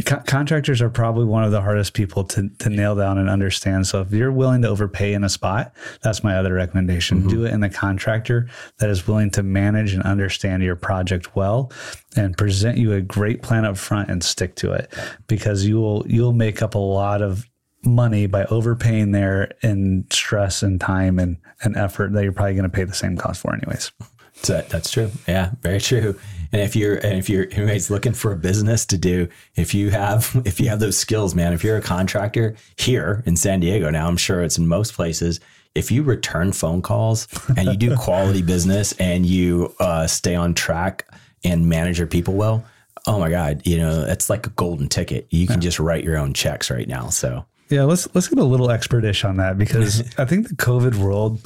co- contractors are probably one of the hardest people to, to nail down and understand. So if you're willing to overpay in a spot, that's my other recommendation. Do mm-hmm. it in a contractor that is willing to manage and understand your project well and present you a great plan up front and stick to it because you will you'll make up a lot of money by overpaying there in stress and time and, and effort that you're probably going to pay the same cost for anyways. So that- uh, that's true. Yeah, very true. And if you're and if you're anyways looking for a business to do, if you have if you have those skills, man, if you're a contractor here in San Diego now, I'm sure it's in most places. If you return phone calls and you do quality business and you uh, stay on track and manage your people well, oh my God, you know, it's like a golden ticket. You can just write your own checks right now. So Yeah, let's let's get a little expertish on that because I think the COVID world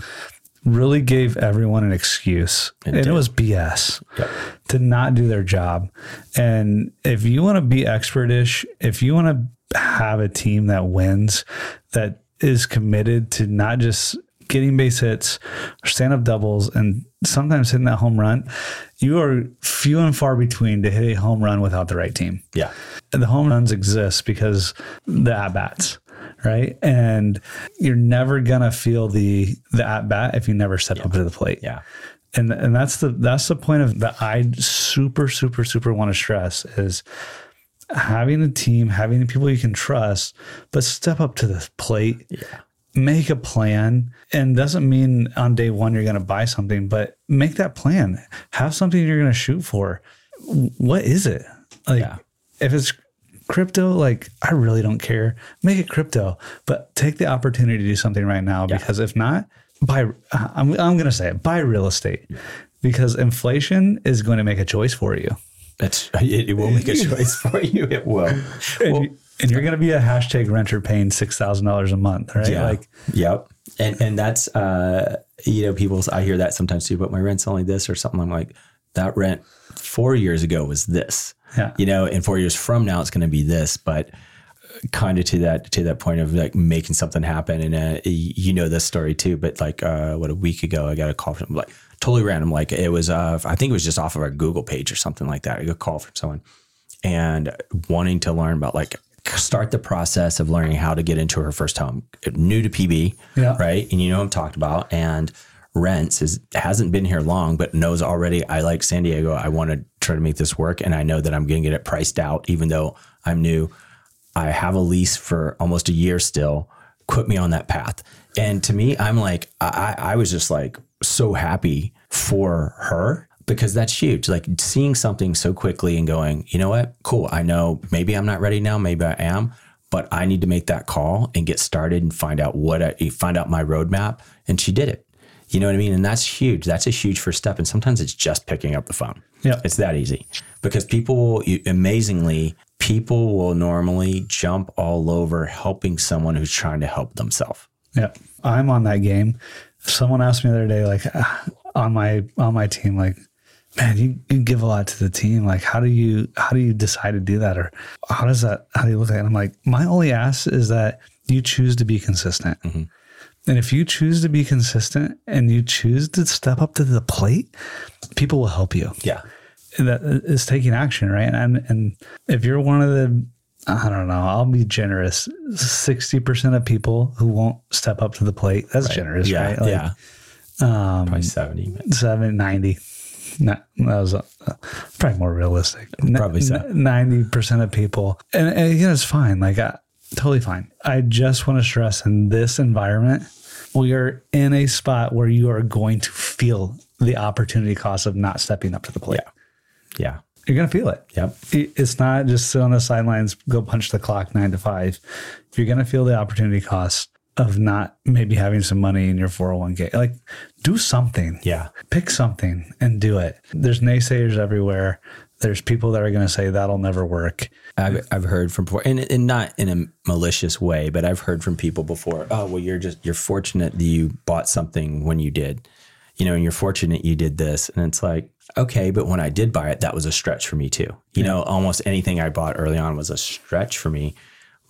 really gave everyone an excuse, and it was BS Yep. to not do their job. And if you want to be expertish, if you want to have a team that wins, that is committed to not just getting base hits or stand up doubles and sometimes hitting that home run, you are few and far between to hit a home run without the right team yeah, the home runs exist because the at bats, right? And you're never gonna feel the the at bat if you never step up to the plate. yeah, And and that's the that's the point of that I super super super want to stress is having a team, having the people you can trust, but step up to the plate. yeah, Make a plan, and doesn't mean on day one you're going to buy something, but make that plan. Have something you're going to shoot for. What is it? Like, Yeah. if it's crypto, like I really don't care. Make it crypto, but take the opportunity to do something right now because if not, buy. I'm I'm going to say it. Buy real estate because inflation is going to make a choice for you, That's it, it will make a choice for you. It will. and, Well, and you're going to be a hashtag renter paying six thousand dollars a month, right? Yeah. Like, yep. And and that's uh you know people I hear that sometimes too. But my rent's only this or something. I'm like that rent four years ago was this. Yeah. You know, and four years from now it's going to be this. But kind of to that to that point of like making something happen. And uh, you know this story too. But like uh what a week ago I got a call from like totally random. Like it was uh I think it was just off of a Google page or something like that. I got a call from someone and wanting to learn about like start the process of learning how to get into her first home new to pb Yeah. right and you know i'm talked about and rents is hasn't been here long but knows already i like san diego i want to try to make this work and i know that i'm going to get it priced out even though i'm new i have a lease for almost a year still put me on that path and to me i'm like i i was just like so happy for her because that's huge. Like seeing something so quickly and going, you know what? Cool. I know maybe I'm not ready now. Maybe I am, but I need to make that call and get started and find out what I find out my roadmap. And she did it. You know what I mean? And that's huge. That's a huge first step. And sometimes it's just picking up the phone. Yeah. It's that easy because people will, amazingly, people will normally jump all over helping someone who's trying to help themselves. Yeah, I'm on that game. Someone asked me the other day, like ah, on my on my team, like, man, you, you give a lot to the team. Like, how do you how do you decide to do that, or how does that how do you look at it? And I'm like, my only ask is that you choose to be consistent. And if you choose to be consistent and you choose to step up to the plate, people will help you Yeah. that is taking action, right? And and if you're one of the, I don't know, I'll be generous. Sixty percent of people who won't step up to the plate, that's generous, Yeah. right? Like yeah. Um, Probably 70. but- seven ninety. No, that was uh, probably more realistic. Probably so. Ninety percent of people, and, and again, it's fine. Like, I, totally fine. I just want to stress in this environment, we are in a spot where you are going to feel the opportunity cost of not stepping up to the plate. Yeah. You're gonna feel it. Yep. It's not just sit on the sidelines, go punch the clock nine to five. You're gonna feel the opportunity cost of not maybe having some money in your 401k. Like, do something. Yeah. Pick something and do it. There's naysayers everywhere. There's people that are gonna say that'll never work. I've, I've heard from before, and, and not in a malicious way, but I've heard from people before. Oh, well, you're just you're fortunate that you bought something when you did, you know, and you're fortunate you did this, and it's like, okay, but when I did buy it, that was a stretch for me too. You know, almost anything I bought early on was a stretch for me.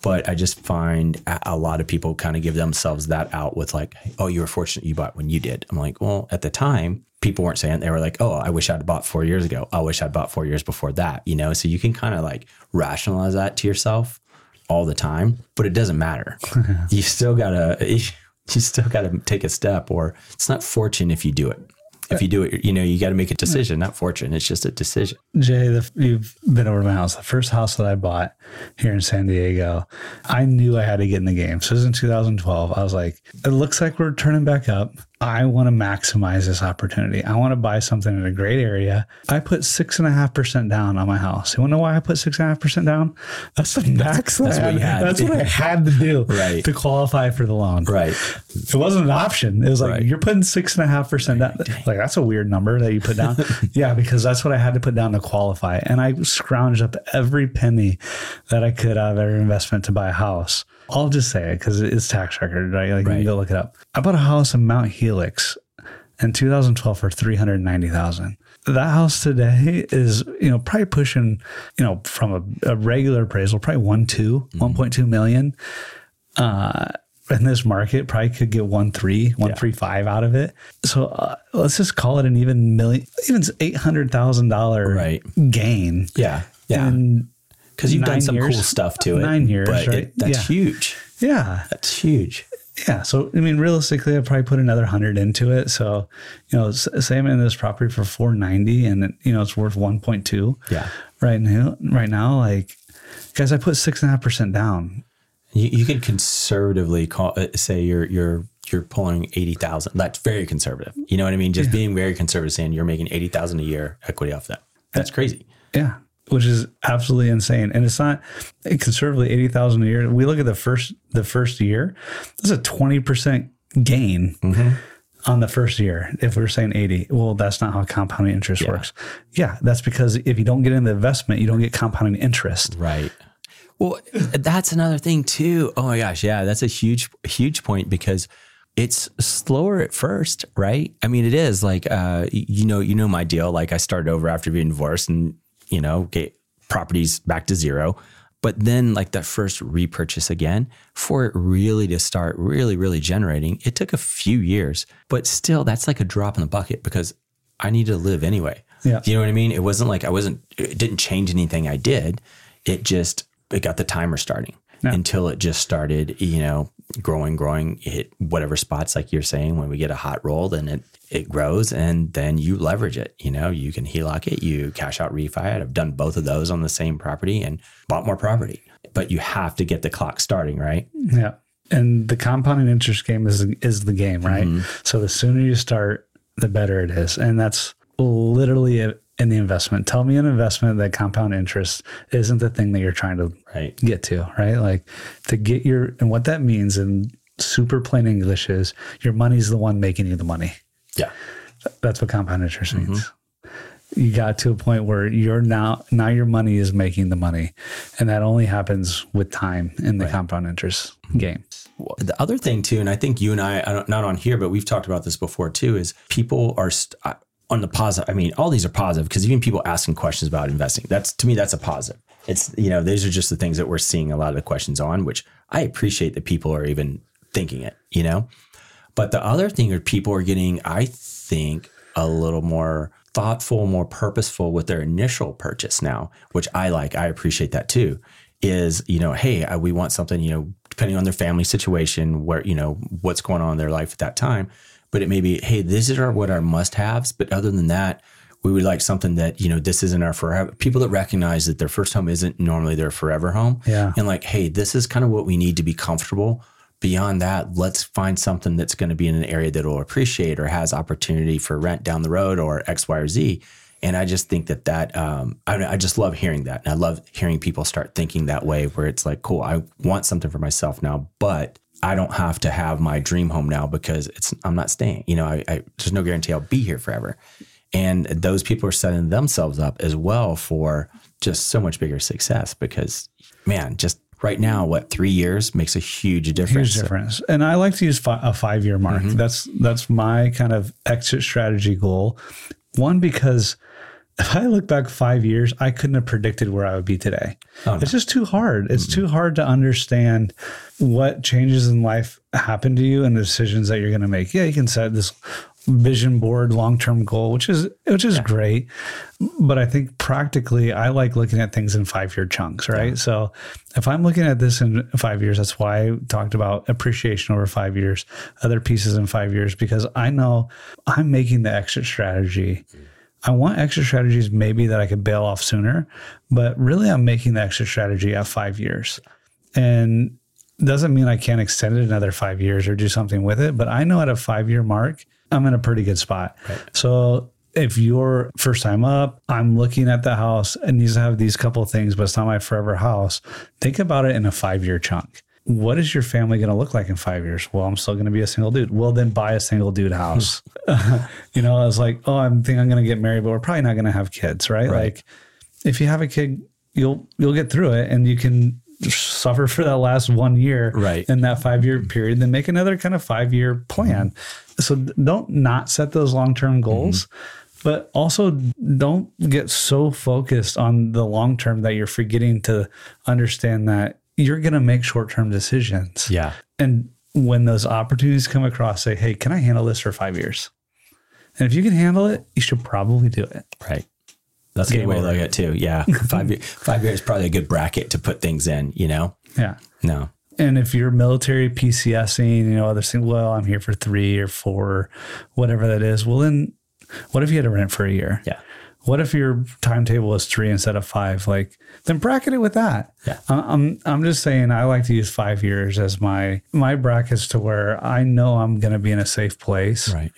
But I just find a, a lot of people kind of give themselves that out with like, oh, you were fortunate you bought when you did. I'm like, well, at the time, people weren't saying they were like, oh, I wish I'd bought four years ago. I wish I'd bought four years before that. You know, so you can kind of like rationalize that to yourself all the time, but it doesn't matter. you still gotta, you still gotta take a step, or it's not fortune if you do it. If you do it, you know, you got to make a decision, not fortune. It's just a decision. Jay, the, you've been over to my house. The first house that I bought here in San Diego, I knew I had to get in the game. So it was in 2012. I was like, it looks like we're turning back up. I want to maximize this opportunity. I want to buy something in a great area. I put six and a half percent down on my house. You want to know why I put six and a half percent down? That's the max. that's that what had. That's what I had to do Right. to qualify for the loan. Right. It wasn't an option. It was like Right. you're putting six and a half percent down. Like that's a weird number that you put down. yeah, because that's what I had to put down to qualify. And I scrounged up every penny that I could out of every investment to buy a house. I'll just say it because it's tax record, right? Like you can go look it up. I bought a house in Mount Helix in 2012 for 390,000. That house today is, you know, probably pushing, you know, from a, a regular appraisal, probably one, two, 1.2 million uh, in this market probably could get one three, one three five out of it. So uh, let's just call it an even million, even eight hundred thousand dollar Right. gain. Yeah. Yeah. in Because you've done some years. cool stuff to it. Nine years, but right? It, that's Yeah. huge. yeah, That's huge. yeah. So I mean, realistically, I'd probably put another hundred into it. So you know, s- in this property for four ninety, and it, you know it's worth one point two. Yeah. Right now, right now, like guys, I put six and a half percent down. You, you could conservatively call uh, say you're you're you're pulling eighty thousand. That's very conservative. You know what I mean? Just being very conservative, saying you're making eighty thousand a year equity off that. That's crazy. Yeah, which is absolutely insane. And it's not conservatively eighty thousand a year. We look at the first the first year. That's a twenty percent gain on the first year. If we are saying eighty, well, that's not how compounding interest works. Yeah, that's because if you don't get in the investment, you don't get compounding interest. Right. Well, that's another thing too. Oh my gosh, yeah, that's a huge, huge point because it's slower at first, right? I mean, it is like, uh, you know, you know my deal. Like I started over after being divorced, and you know, get properties back to zero. But then, like that first repurchase again, for it really to start really, really generating, it took a few years. But still, that's like a drop in the bucket because I need to live anyway. Yeah. You know what I mean? It wasn't like I wasn't, it didn't change anything I did. It just, it got the timer starting until it just started, you know, growing, growing, hit whatever spots, like you're saying, when we get a hot roll, then it, it grows and then you leverage it. You know, you can HELOC it, you cash out refi it. I've done both of those on the same property and bought more property. But you have to get the clock starting, right? Yeah. And the compounding interest game is is the game, right? Mm-hmm. So the sooner you start, the better it is. And that's literally it in the investment. Tell me an investment that compound interest isn't the thing that you're trying to Right. get to, right? Like to get your and what that means in super plain English is your money's the one making you the money. Yeah. That's what compound interest mm-hmm. means. You got to a point where you're now now your money is making the money, and that only happens with time in the compound interest mm-hmm. game. Well, the other thing too, and I think you and I, don't, on here, but we've talked about this before too, is people are st- on the positive. I mean, all these are positive because even people asking questions about investing, that's to me, that's a positive. It's, you know, these are just the things that we're seeing a lot of the questions on, which I appreciate that people are even thinking it, you know? But the other thing are people are getting, I think, a little more thoughtful, more purposeful with their initial purchase now, which I like. I appreciate that too. Is, you know, hey, I- we want something, you know, depending on their family situation, where, you know, what's going on in their life at that time. But it may be, hey, these are what our must haves. But other than that, we would like something that, you know, this isn't our forever. People that recognize that their first home isn't normally their forever home. Yeah. And like, hey, this is kind of what we need to be comfortable. Beyond that, let's find something that's going to be in an area that will appreciate or has opportunity for rent down the road or X, Y, or Z. And I just think that that um, I, I just love hearing that, and I love hearing people start thinking that way, where it's like, cool, I want something for myself now, but I don't have to have my dream home now because it's I'm not staying. You know, I, I there's no guarantee I'll be here forever. And those people are setting themselves up as well for just so much bigger success because, man, just right now, what three years makes a huge difference. Huge difference. And I like to use fi- a five year mark. Mm-hmm. That's that's my kind of exit strategy goal. One because if I look back five years, I couldn't have predicted where I would be today. Oh, it's just too hard. It's mm-hmm. too hard to understand what changes in life happen to you and the decisions that you're going to make. Yeah, you can set this vision board long term goal, which is which is great. But I think practically, I like looking at things in five year chunks, right? So if I'm looking at this in five years, that's why I talked about appreciation over five years, other pieces in five years, because I know I'm making the exit strategy. Mm. I want exit strategies maybe that I could bail off sooner, but really I'm making the exit strategy at five years. And doesn't mean I can't extend it another five years or do something with it, but I know at a five year mark, I'm in a pretty good spot. Right. So if you're first time up, I'm looking at the house and needs to have these couple of things, but it's not my forever house. Think about it in a five year chunk. What is your family going to look like in five years? Well, I'm still going to be a single dude. Well, then buy a single dude house. Hmm. you know, I was like, oh, I'm thinking I'm going to get married, but we're probably not going to have kids, right? Right. Like, if you have a kid, you'll you'll get through it, and you can suffer for that last one year Right. in that five year period, then make another kind of five year plan. Mm-hmm. So don't not set those long term goals, mm-hmm. but also don't get so focused on the long term that you're forgetting to understand that you're going to make short term decisions. Yeah. And when those opportunities come across, say, hey, can I handle this for five years? And if you can handle it, you should probably do it. Right. That's a good way to look at it too. Yeah. five year, five years is probably a good bracket to put things in, you know? Yeah. No. And if you're military PCSing, you know, other things, well, I'm here for three or four, whatever that is. Well, then what if you had to rent for a year? Yeah. What if your timetable is three instead of five? Like, then bracket it with that. Yeah. I'm I'm just saying I like to use five years as my my brackets to where I know I'm going to be in a safe place. Right.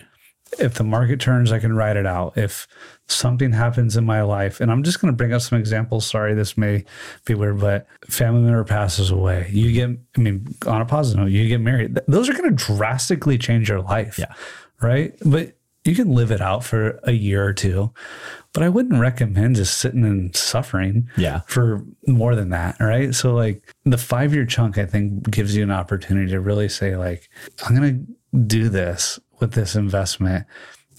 If the market turns, I can ride it out. If something happens in my life, and I'm just going to bring up some examples. Sorry, this may be weird, but family member passes away. You get, I mean, on a positive note, you get married. Th- Those are going to drastically change your life. Yeah. Right. But you can live it out for a year or two. But I wouldn't recommend just sitting and suffering Yeah. for more than that. Right. So, like, the five year chunk, I think, gives you an opportunity to really say, like, I'm going to do this with this investment.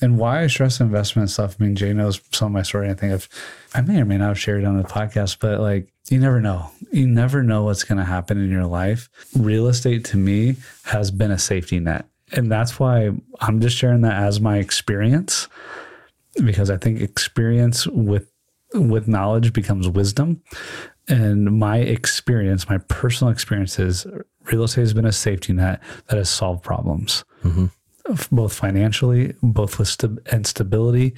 And why I stress investment stuff, I mean, Jay knows some of my story. I think if I may or may not have shared it on the podcast, but like, you never know. You never know what's going to happen in your life. Real estate to me has been a safety net. And that's why I'm just sharing that as my experience because I think experience with with knowledge becomes wisdom. And my experience, my personal experience is real estate has been a safety net that has solved problems, mm-hmm. f- both financially, both with st- and stability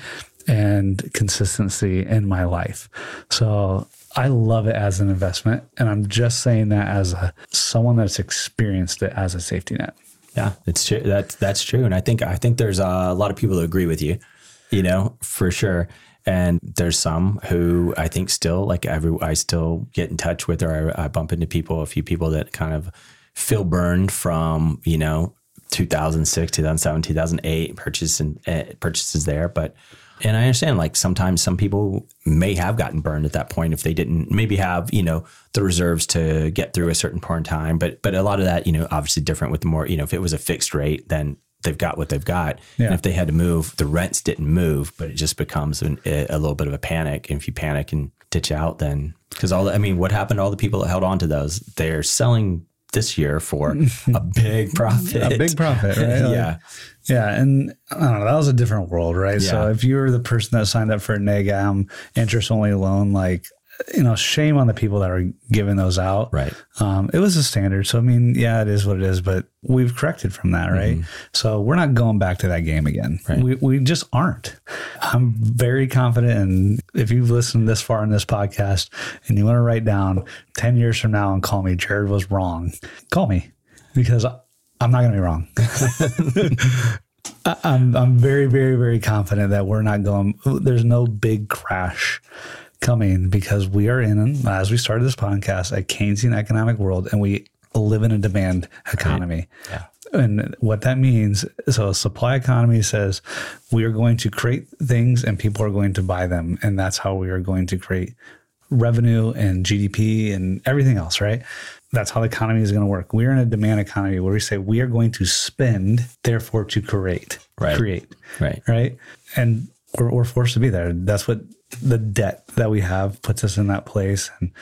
and consistency in my life. So I love it as an investment, and I'm just saying that as a someone that's experienced it as a safety net. Yeah, it's true. That's that's true, and I think I think there's a lot of people who agree with you, you know, for sure. And there's some who I think still like every I still get in touch with, or I, I bump into people, a few people that kind of feel burned from you know 2006, 2007, 2008 purchase and uh, purchases there, but. And I understand, like sometimes some people may have gotten burned at that point if they didn't maybe have you know the reserves to get through a certain point in time. But but a lot of that you know obviously different with the more you know if it was a fixed rate then they've got what they've got. Yeah. And if they had to move, the rents didn't move, but it just becomes an, a, little bit of a panic. And if you panic and ditch out, then because all the, I mean, what happened to all the people that held on to those? They're selling this year for a big profit. A big profit, right? Like- yeah. Yeah, and I don't know, that was a different world, right? So if you were the person that signed up for a NEGAM um, interest only loan, like you know, shame on the people that are giving those out. Right. Um, it was a standard. So I mean, yeah, it is what it is, but we've corrected from that, right? So we're not going back to that game again. Mm-hmm. Right. We we just aren't. I'm very confident and if you've listened this far in this podcast and you want to write down 10 years from now and call me Jared was wrong, call me because I'm not going to be wrong. I'm I'm very very very confident that we're not going. There's no big crash coming because we are in as we started this podcast a Keynesian economic world and we live in a demand economy. Yeah. And what that means, so a supply economy says we are going to create things and people are going to buy them, and that's how we are going to create revenue and GDP and everything else, right? That's how the economy is going to work. We're in a demand economy where we say we are going to spend, therefore to create, Right. create, Right. right? And we're, we're forced to be there. That's what the debt that we have puts us in that place. And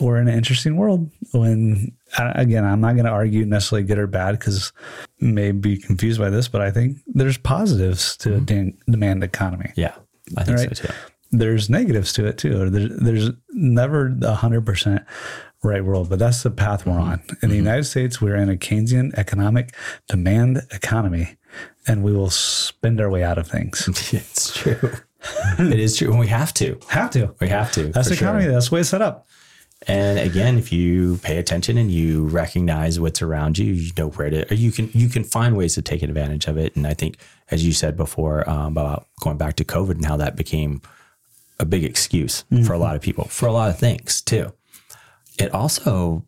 we're in an interesting world when, again, I'm not going to argue necessarily good or bad because may be confused by this, but I think there's positives to mm-hmm. a de- demand economy Yeah. I think Right. so too. there's negatives to it too. There's, there's never a hundred percent right world, but that's the path we're mm-hmm. on. In the mm-hmm. United States, we're in a Keynesian economic demand economy, and we will spend our way out of things. It's true. It is true. And we have to. Have to. We have to. That's the economy. Sure. That's the way it's set up. And again, if you pay attention and you recognize what's around you, you know where to, or you can you can find ways to take advantage of it. And I think, as you said before, um, about going back to COVID and how that became a big excuse mm-hmm. for a lot of people for a lot of things too. It also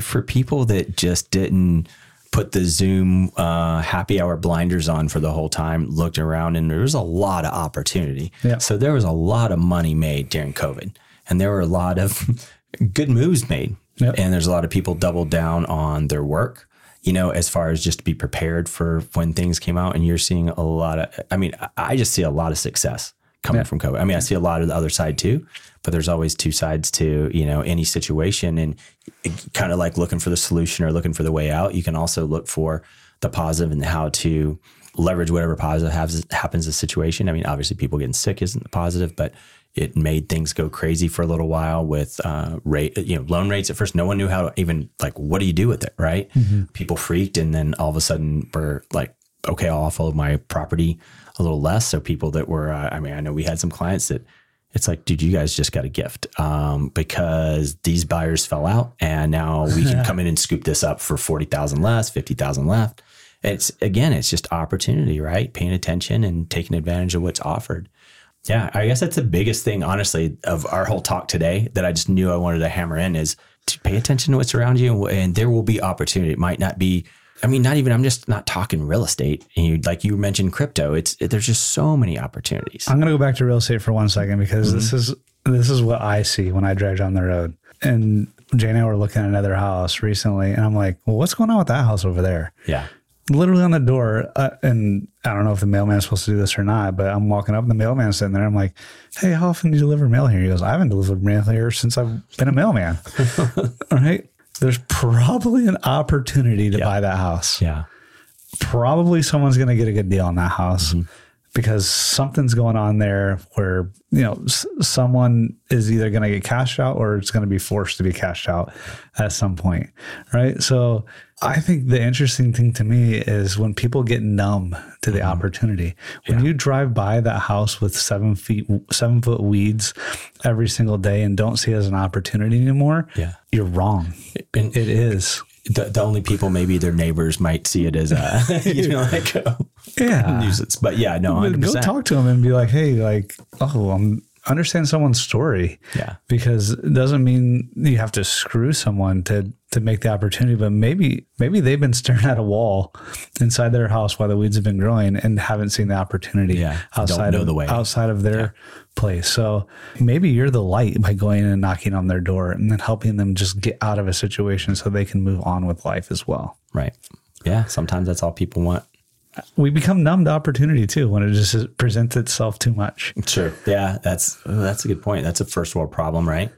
for people that just didn't put the Zoom uh, happy hour blinders on for the whole time, looked around, and there was a lot of opportunity. Yeah. So there was a lot of money made during COVID, and there were a lot of good moves made. Yep. And there's a lot of people doubled down on their work, you know, as far as just to be prepared for when things came out. And you're seeing a lot of, I mean, I just see a lot of success coming yeah. from COVID. I mean, I see a lot of the other side too, but there's always two sides to, you know, any situation and kind of like looking for the solution or looking for the way out. You can also look for the positive and how to leverage whatever positive has, happens in the situation. I mean, obviously people getting sick isn't the positive, but it made things go crazy for a little while with uh, rate, you know, loan rates. At first, no one knew how to even like, what do you do with it, right? Mm-hmm. People freaked, and then all of a sudden, we're like, okay, I'll offload my property a little less. So people that were, uh, I mean, I know we had some clients that it's like, dude, you guys just got a gift um, because these buyers fell out, and now we can come in and scoop this up for forty thousand less, fifty thousand left. It's again, it's just opportunity, right? Paying attention and taking advantage of what's offered. Yeah, I guess that's the biggest thing, honestly, of our whole talk today that I just knew I wanted to hammer in is to pay attention to what's around you, and there will be opportunity. It might not be I mean, not even, I'm just not talking real estate. And you, like you mentioned crypto, it's, it, there's just so many opportunities. I'm going to go back to real estate for one second because mm-hmm. this is, this is what I see when I drive down the road. And Jay and I were looking at another house recently and I'm like, well, what's going on with that house over there? Yeah. Literally on the door. Uh, and I don't know if the mailman's supposed to do this or not, but I'm walking up and the mailman's sitting there. I'm like, hey, how often do you deliver mail here? He goes, I haven't delivered mail here since I've been a mailman. All right there's probably an opportunity to buy that house. Yeah. Probably someone's going to get a good deal on that house mm-hmm. because something's going on there where, you know, s- someone is either going to get cashed out or it's going to be forced to be cashed out at some point. Right. So I think the interesting thing to me is when people get numb to the mm-hmm. opportunity. When yeah. you drive by that house with seven feet, seven foot weeds every single day and don't see it as an opportunity anymore, yeah. you're wrong. And it is. The, the only people maybe their neighbors might see it as a you know like yeah nuisance but yeah no 100%. go talk to them and be like hey like oh I'm understand someone's story. Yeah. Because it doesn't mean you have to screw someone to to make the opportunity, but maybe maybe they've been staring at a wall inside their house while the weeds have been growing and haven't seen the opportunity yeah. outside of the way. outside of their yeah. place. So maybe you're the light by going and knocking on their door and then helping them just get out of a situation so they can move on with life as well. Right. Yeah. Sometimes that's all people want we become numb to opportunity too when it just presents itself too much. Sure. Yeah, that's that's a good point. That's a first world problem, right?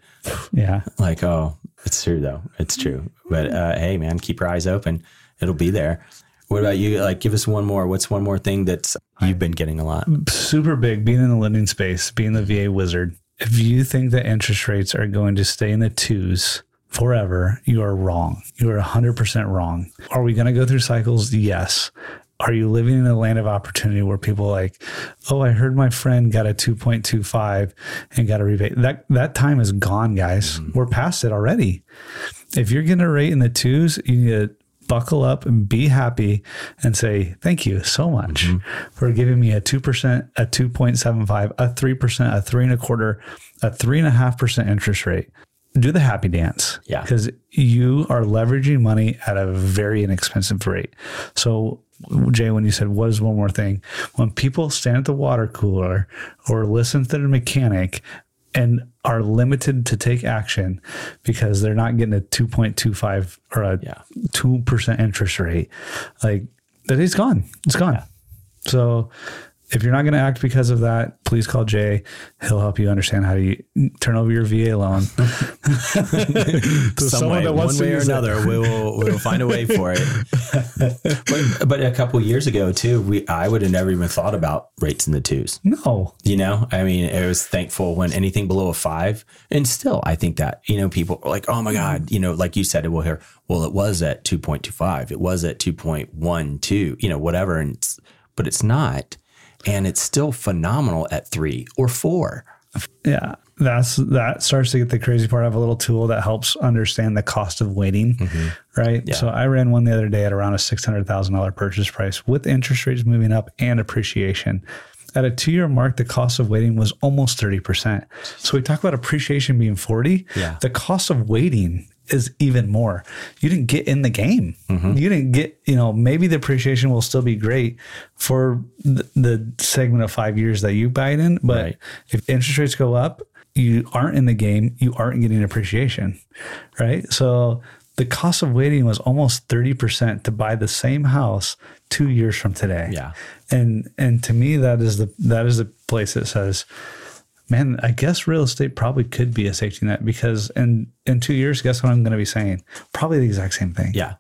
Yeah. Like, oh, it's true though. It's true. But uh, hey, man, keep your eyes open. It'll be there. What about you? Like, give us one more. What's one more thing that you've been getting a lot? Super big. Being in the lending space, being the VA wizard. If you think that interest rates are going to stay in the twos forever, you are wrong. You are 100% wrong. Are we going to go through cycles? Yes are you living in a land of opportunity where people like, oh, I heard my friend got a 2.25 and got a rebate? That that time is gone, guys. Mm-hmm. We're past it already. If you're getting a rate in the twos, you need to buckle up and be happy and say, thank you so much mm-hmm. for giving me a 2%, a 2.75, a 3%, a three and a quarter, a three and a half percent interest rate do the happy dance. Yeah. Because you are leveraging money at a very inexpensive rate. So Jay, when you said, what is one more thing? When people stand at the water cooler or listen to the mechanic and are limited to take action because they're not getting a 2.25 or a yeah. 2% interest rate, like that is gone. It's gone. Yeah. So if you're not going to act because of that, please call Jay. He'll help you understand how to turn over your VA loan. Some way, one way or another, we will we will find a way for it. but, but a couple years ago too, we I would have never even thought about rates in the twos. No, you know, I mean, it was thankful when anything below a five, and still, I think that you know, people are like, oh my god, you know, like you said, it will here, well, it was at two point two five, it was at two point one two, you know, whatever, and it's, but it's not and it's still phenomenal at three or four. Yeah. that's that starts to get the crazy part. I have a little tool that helps understand the cost of waiting, mm-hmm. right? So I ran one the other day at around a six hundred thousand dollar purchase price with interest rates moving up and appreciation. At a two year mark, the cost of waiting was almost thirty percent. So we talk about appreciation being forty. Yeah. The cost of waiting is even more. You didn't get in the game. Mm-hmm. You didn't get, you know, maybe the appreciation will still be great for the, the segment of five years that you buy it in. But Right. if interest rates go up, you aren't in the game, you aren't getting appreciation. Right. So the cost of waiting was almost 30% to buy the same house two years from today. Yeah. And and to me that is the that is the place that says, man, I guess real estate probably could be a safety net because in in two years, guess what I'm gonna be saying? Probably the exact same thing. Yeah.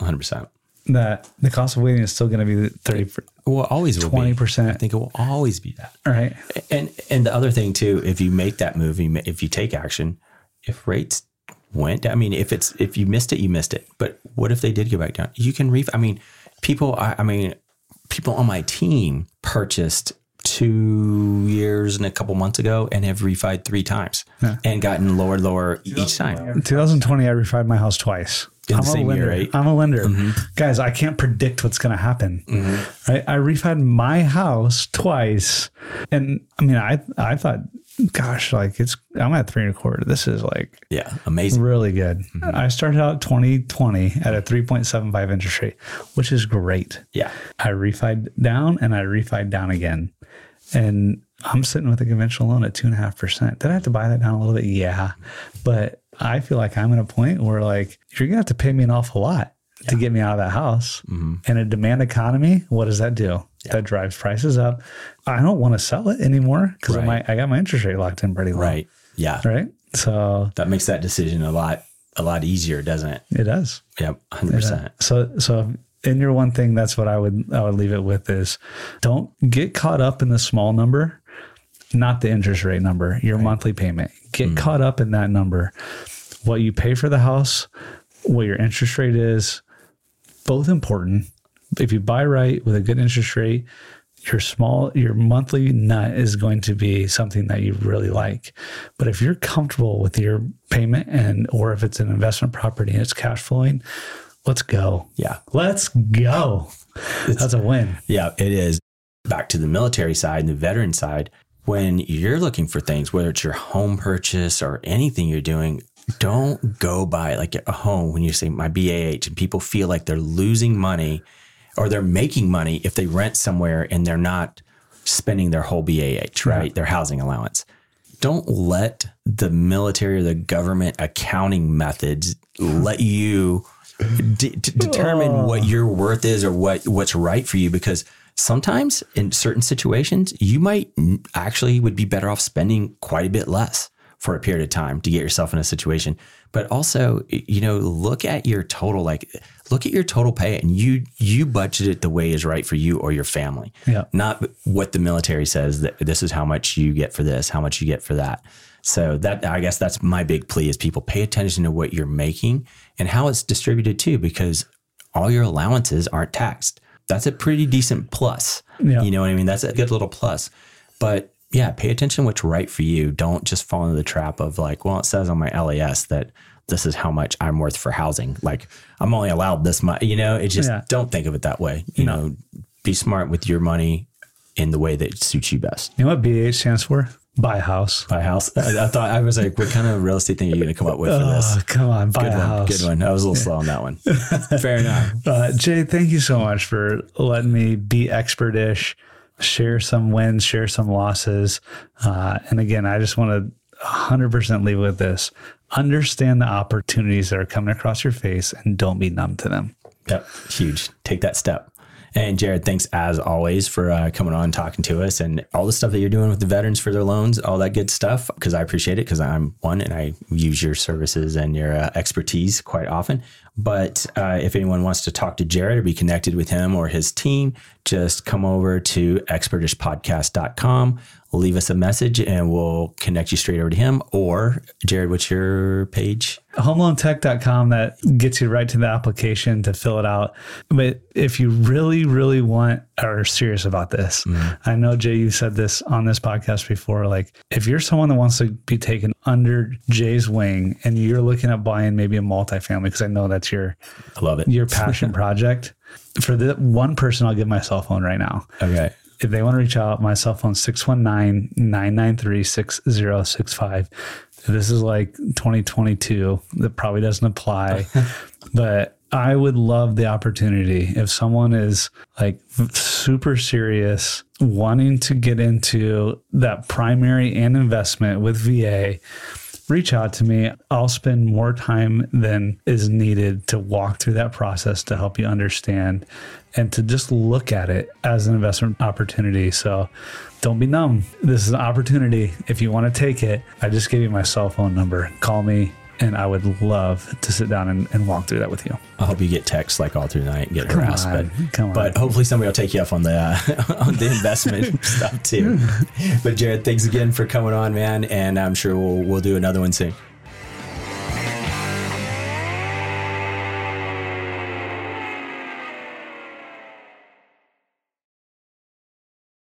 100%. That the cost of waiting is still gonna be 30 Well, always will be. 20%. I think it will always be that. right. And and the other thing too, if you make that move, if you take action, if rates went, down, I mean, if it's if you missed it, you missed it. But what if they did go back down? You can ref. I mean, people. I, I mean, people on my team purchased two years and a couple months ago and have refied three times and gotten lower, and lower each time. In 2020, I refied my house twice. In I'm a same year, lender. right? I'm a lender. Mm-hmm. Guys, I can't predict what's going to happen. Mm-hmm. Right? I refied my house twice. And I mean, I I thought, gosh, like it's, I'm at three and a quarter. This is like Yeah, amazing. really good. Mm-hmm. I started out 2020 at a 3.75 interest rate, which is great. Yeah, I refied down and I refied down again. And I'm sitting with a conventional loan at two and a half percent. Did I have to buy that down a little bit? Yeah. But I feel like I'm at a point where like you're gonna have to pay me an awful lot to get me out of that house. Mm-hmm. And a demand economy, what does that do? That drives prices up. I don't want to sell it anymore because Right. I got my interest rate locked in pretty low. right. Yeah, Right. So that makes that decision a lot a lot easier, doesn't it? it does. Yep, hundred percent. So so in your one thing, that's what I would I would leave it with is don't get caught up in the small number, not the interest rate number, your monthly payment. Get mm-hmm. caught up in that number. What you pay for the house, what your interest rate is, both important. If you buy right with a good interest rate, your small your monthly nut is going to be something that you really like. But if you're comfortable with your payment and or if it's an investment property and it's cash flowing, let's go. Yeah. Let's go. That's a win. Yeah, it is. Back to the military side and the veteran side, when you're looking for things, whether it's your home purchase or anything you're doing, don't go buy like a home when you say my BAH and people feel like they're losing money or they're making money if they rent somewhere and they're not spending their whole BAH, right? Their housing allowance. Don't let the military or the government accounting methods let you de- determine what your worth is or what what's right for you because sometimes in certain situations you might actually would be better off spending quite a bit less for a period of time to get yourself in a situation. But also you know look at your total like look at your total pay and you you budget it the way is right for you or your family. Yeah. not what the military says that this is how much you get for this how much you get for that so that I guess that's my big plea is people pay attention to what you're making and how it's distributed too, because all your allowances aren't taxed. That's a pretty decent plus. Yeah. You know what I mean? That's a good little plus. But yeah, pay attention to what's right for you. Don't just fall into the trap of like, well, it says on my LES that this is how much I'm worth for housing. Like I'm only allowed this much. You know, it just Yeah. don't think of it that way. You know, be smart with your money in the way that suits you best. You know what BAH stands for? Buy a house. Buy a house. I, I thought I was like, what kind of real estate thing are you going to come up with for this? Oh, come on, buy Good a one. house. Good one. I was a little slow on that one. Fair enough. Uh, Jay, thank you so much for letting me be expert-ish, share some wins, share some losses. Uh, and again, I just want to 100% leave with this. Understand the opportunities that are coming across your face and don't be numb to them. Yep. Huge. Take that step. And Jared, thanks as always for uh, coming on, talking to us, and all the stuff that you're doing with the veterans for their loans, all that good stuff. Because I appreciate it, because I'm one, and I use your services and your uh, expertise quite often. But uh, if anyone wants to talk to Jared or be connected with him or his team, just come over to expertishpodcast.com, leave us a message, and we'll connect you straight over to him. Or, Jared, what's your page? homeloantech.com that gets you right to the application to fill it out. But if you really, really want or are serious about this, I know Jay, you said this on this podcast before. Like, if you're someone that wants to be taken under Jay's wing and you're looking at buying maybe a multifamily, because I know that's your I love it. your passion project. For the one person, I'll give my cell phone right now. Okay. If they want to reach out, my cell phone 619-993-6065. This is like 2022. That probably doesn't apply. but I would love the opportunity if someone is like super serious, wanting to get into that primary and investment with VA, reach out to me. I'll spend more time than is needed to walk through that process to help you understand and to just look at it as an investment opportunity. So don't be numb. This is an opportunity. If you want to take it, I just gave you my cell phone number. Call me. And I would love to sit down and, and walk through that with you. I hope you get texts like all through the night and get Come harassed. on, but but hopefully somebody will take you up on the uh, on the investment stuff too. But Jared, thanks again for coming on, man, and I'm sure we'll we'll do another one soon.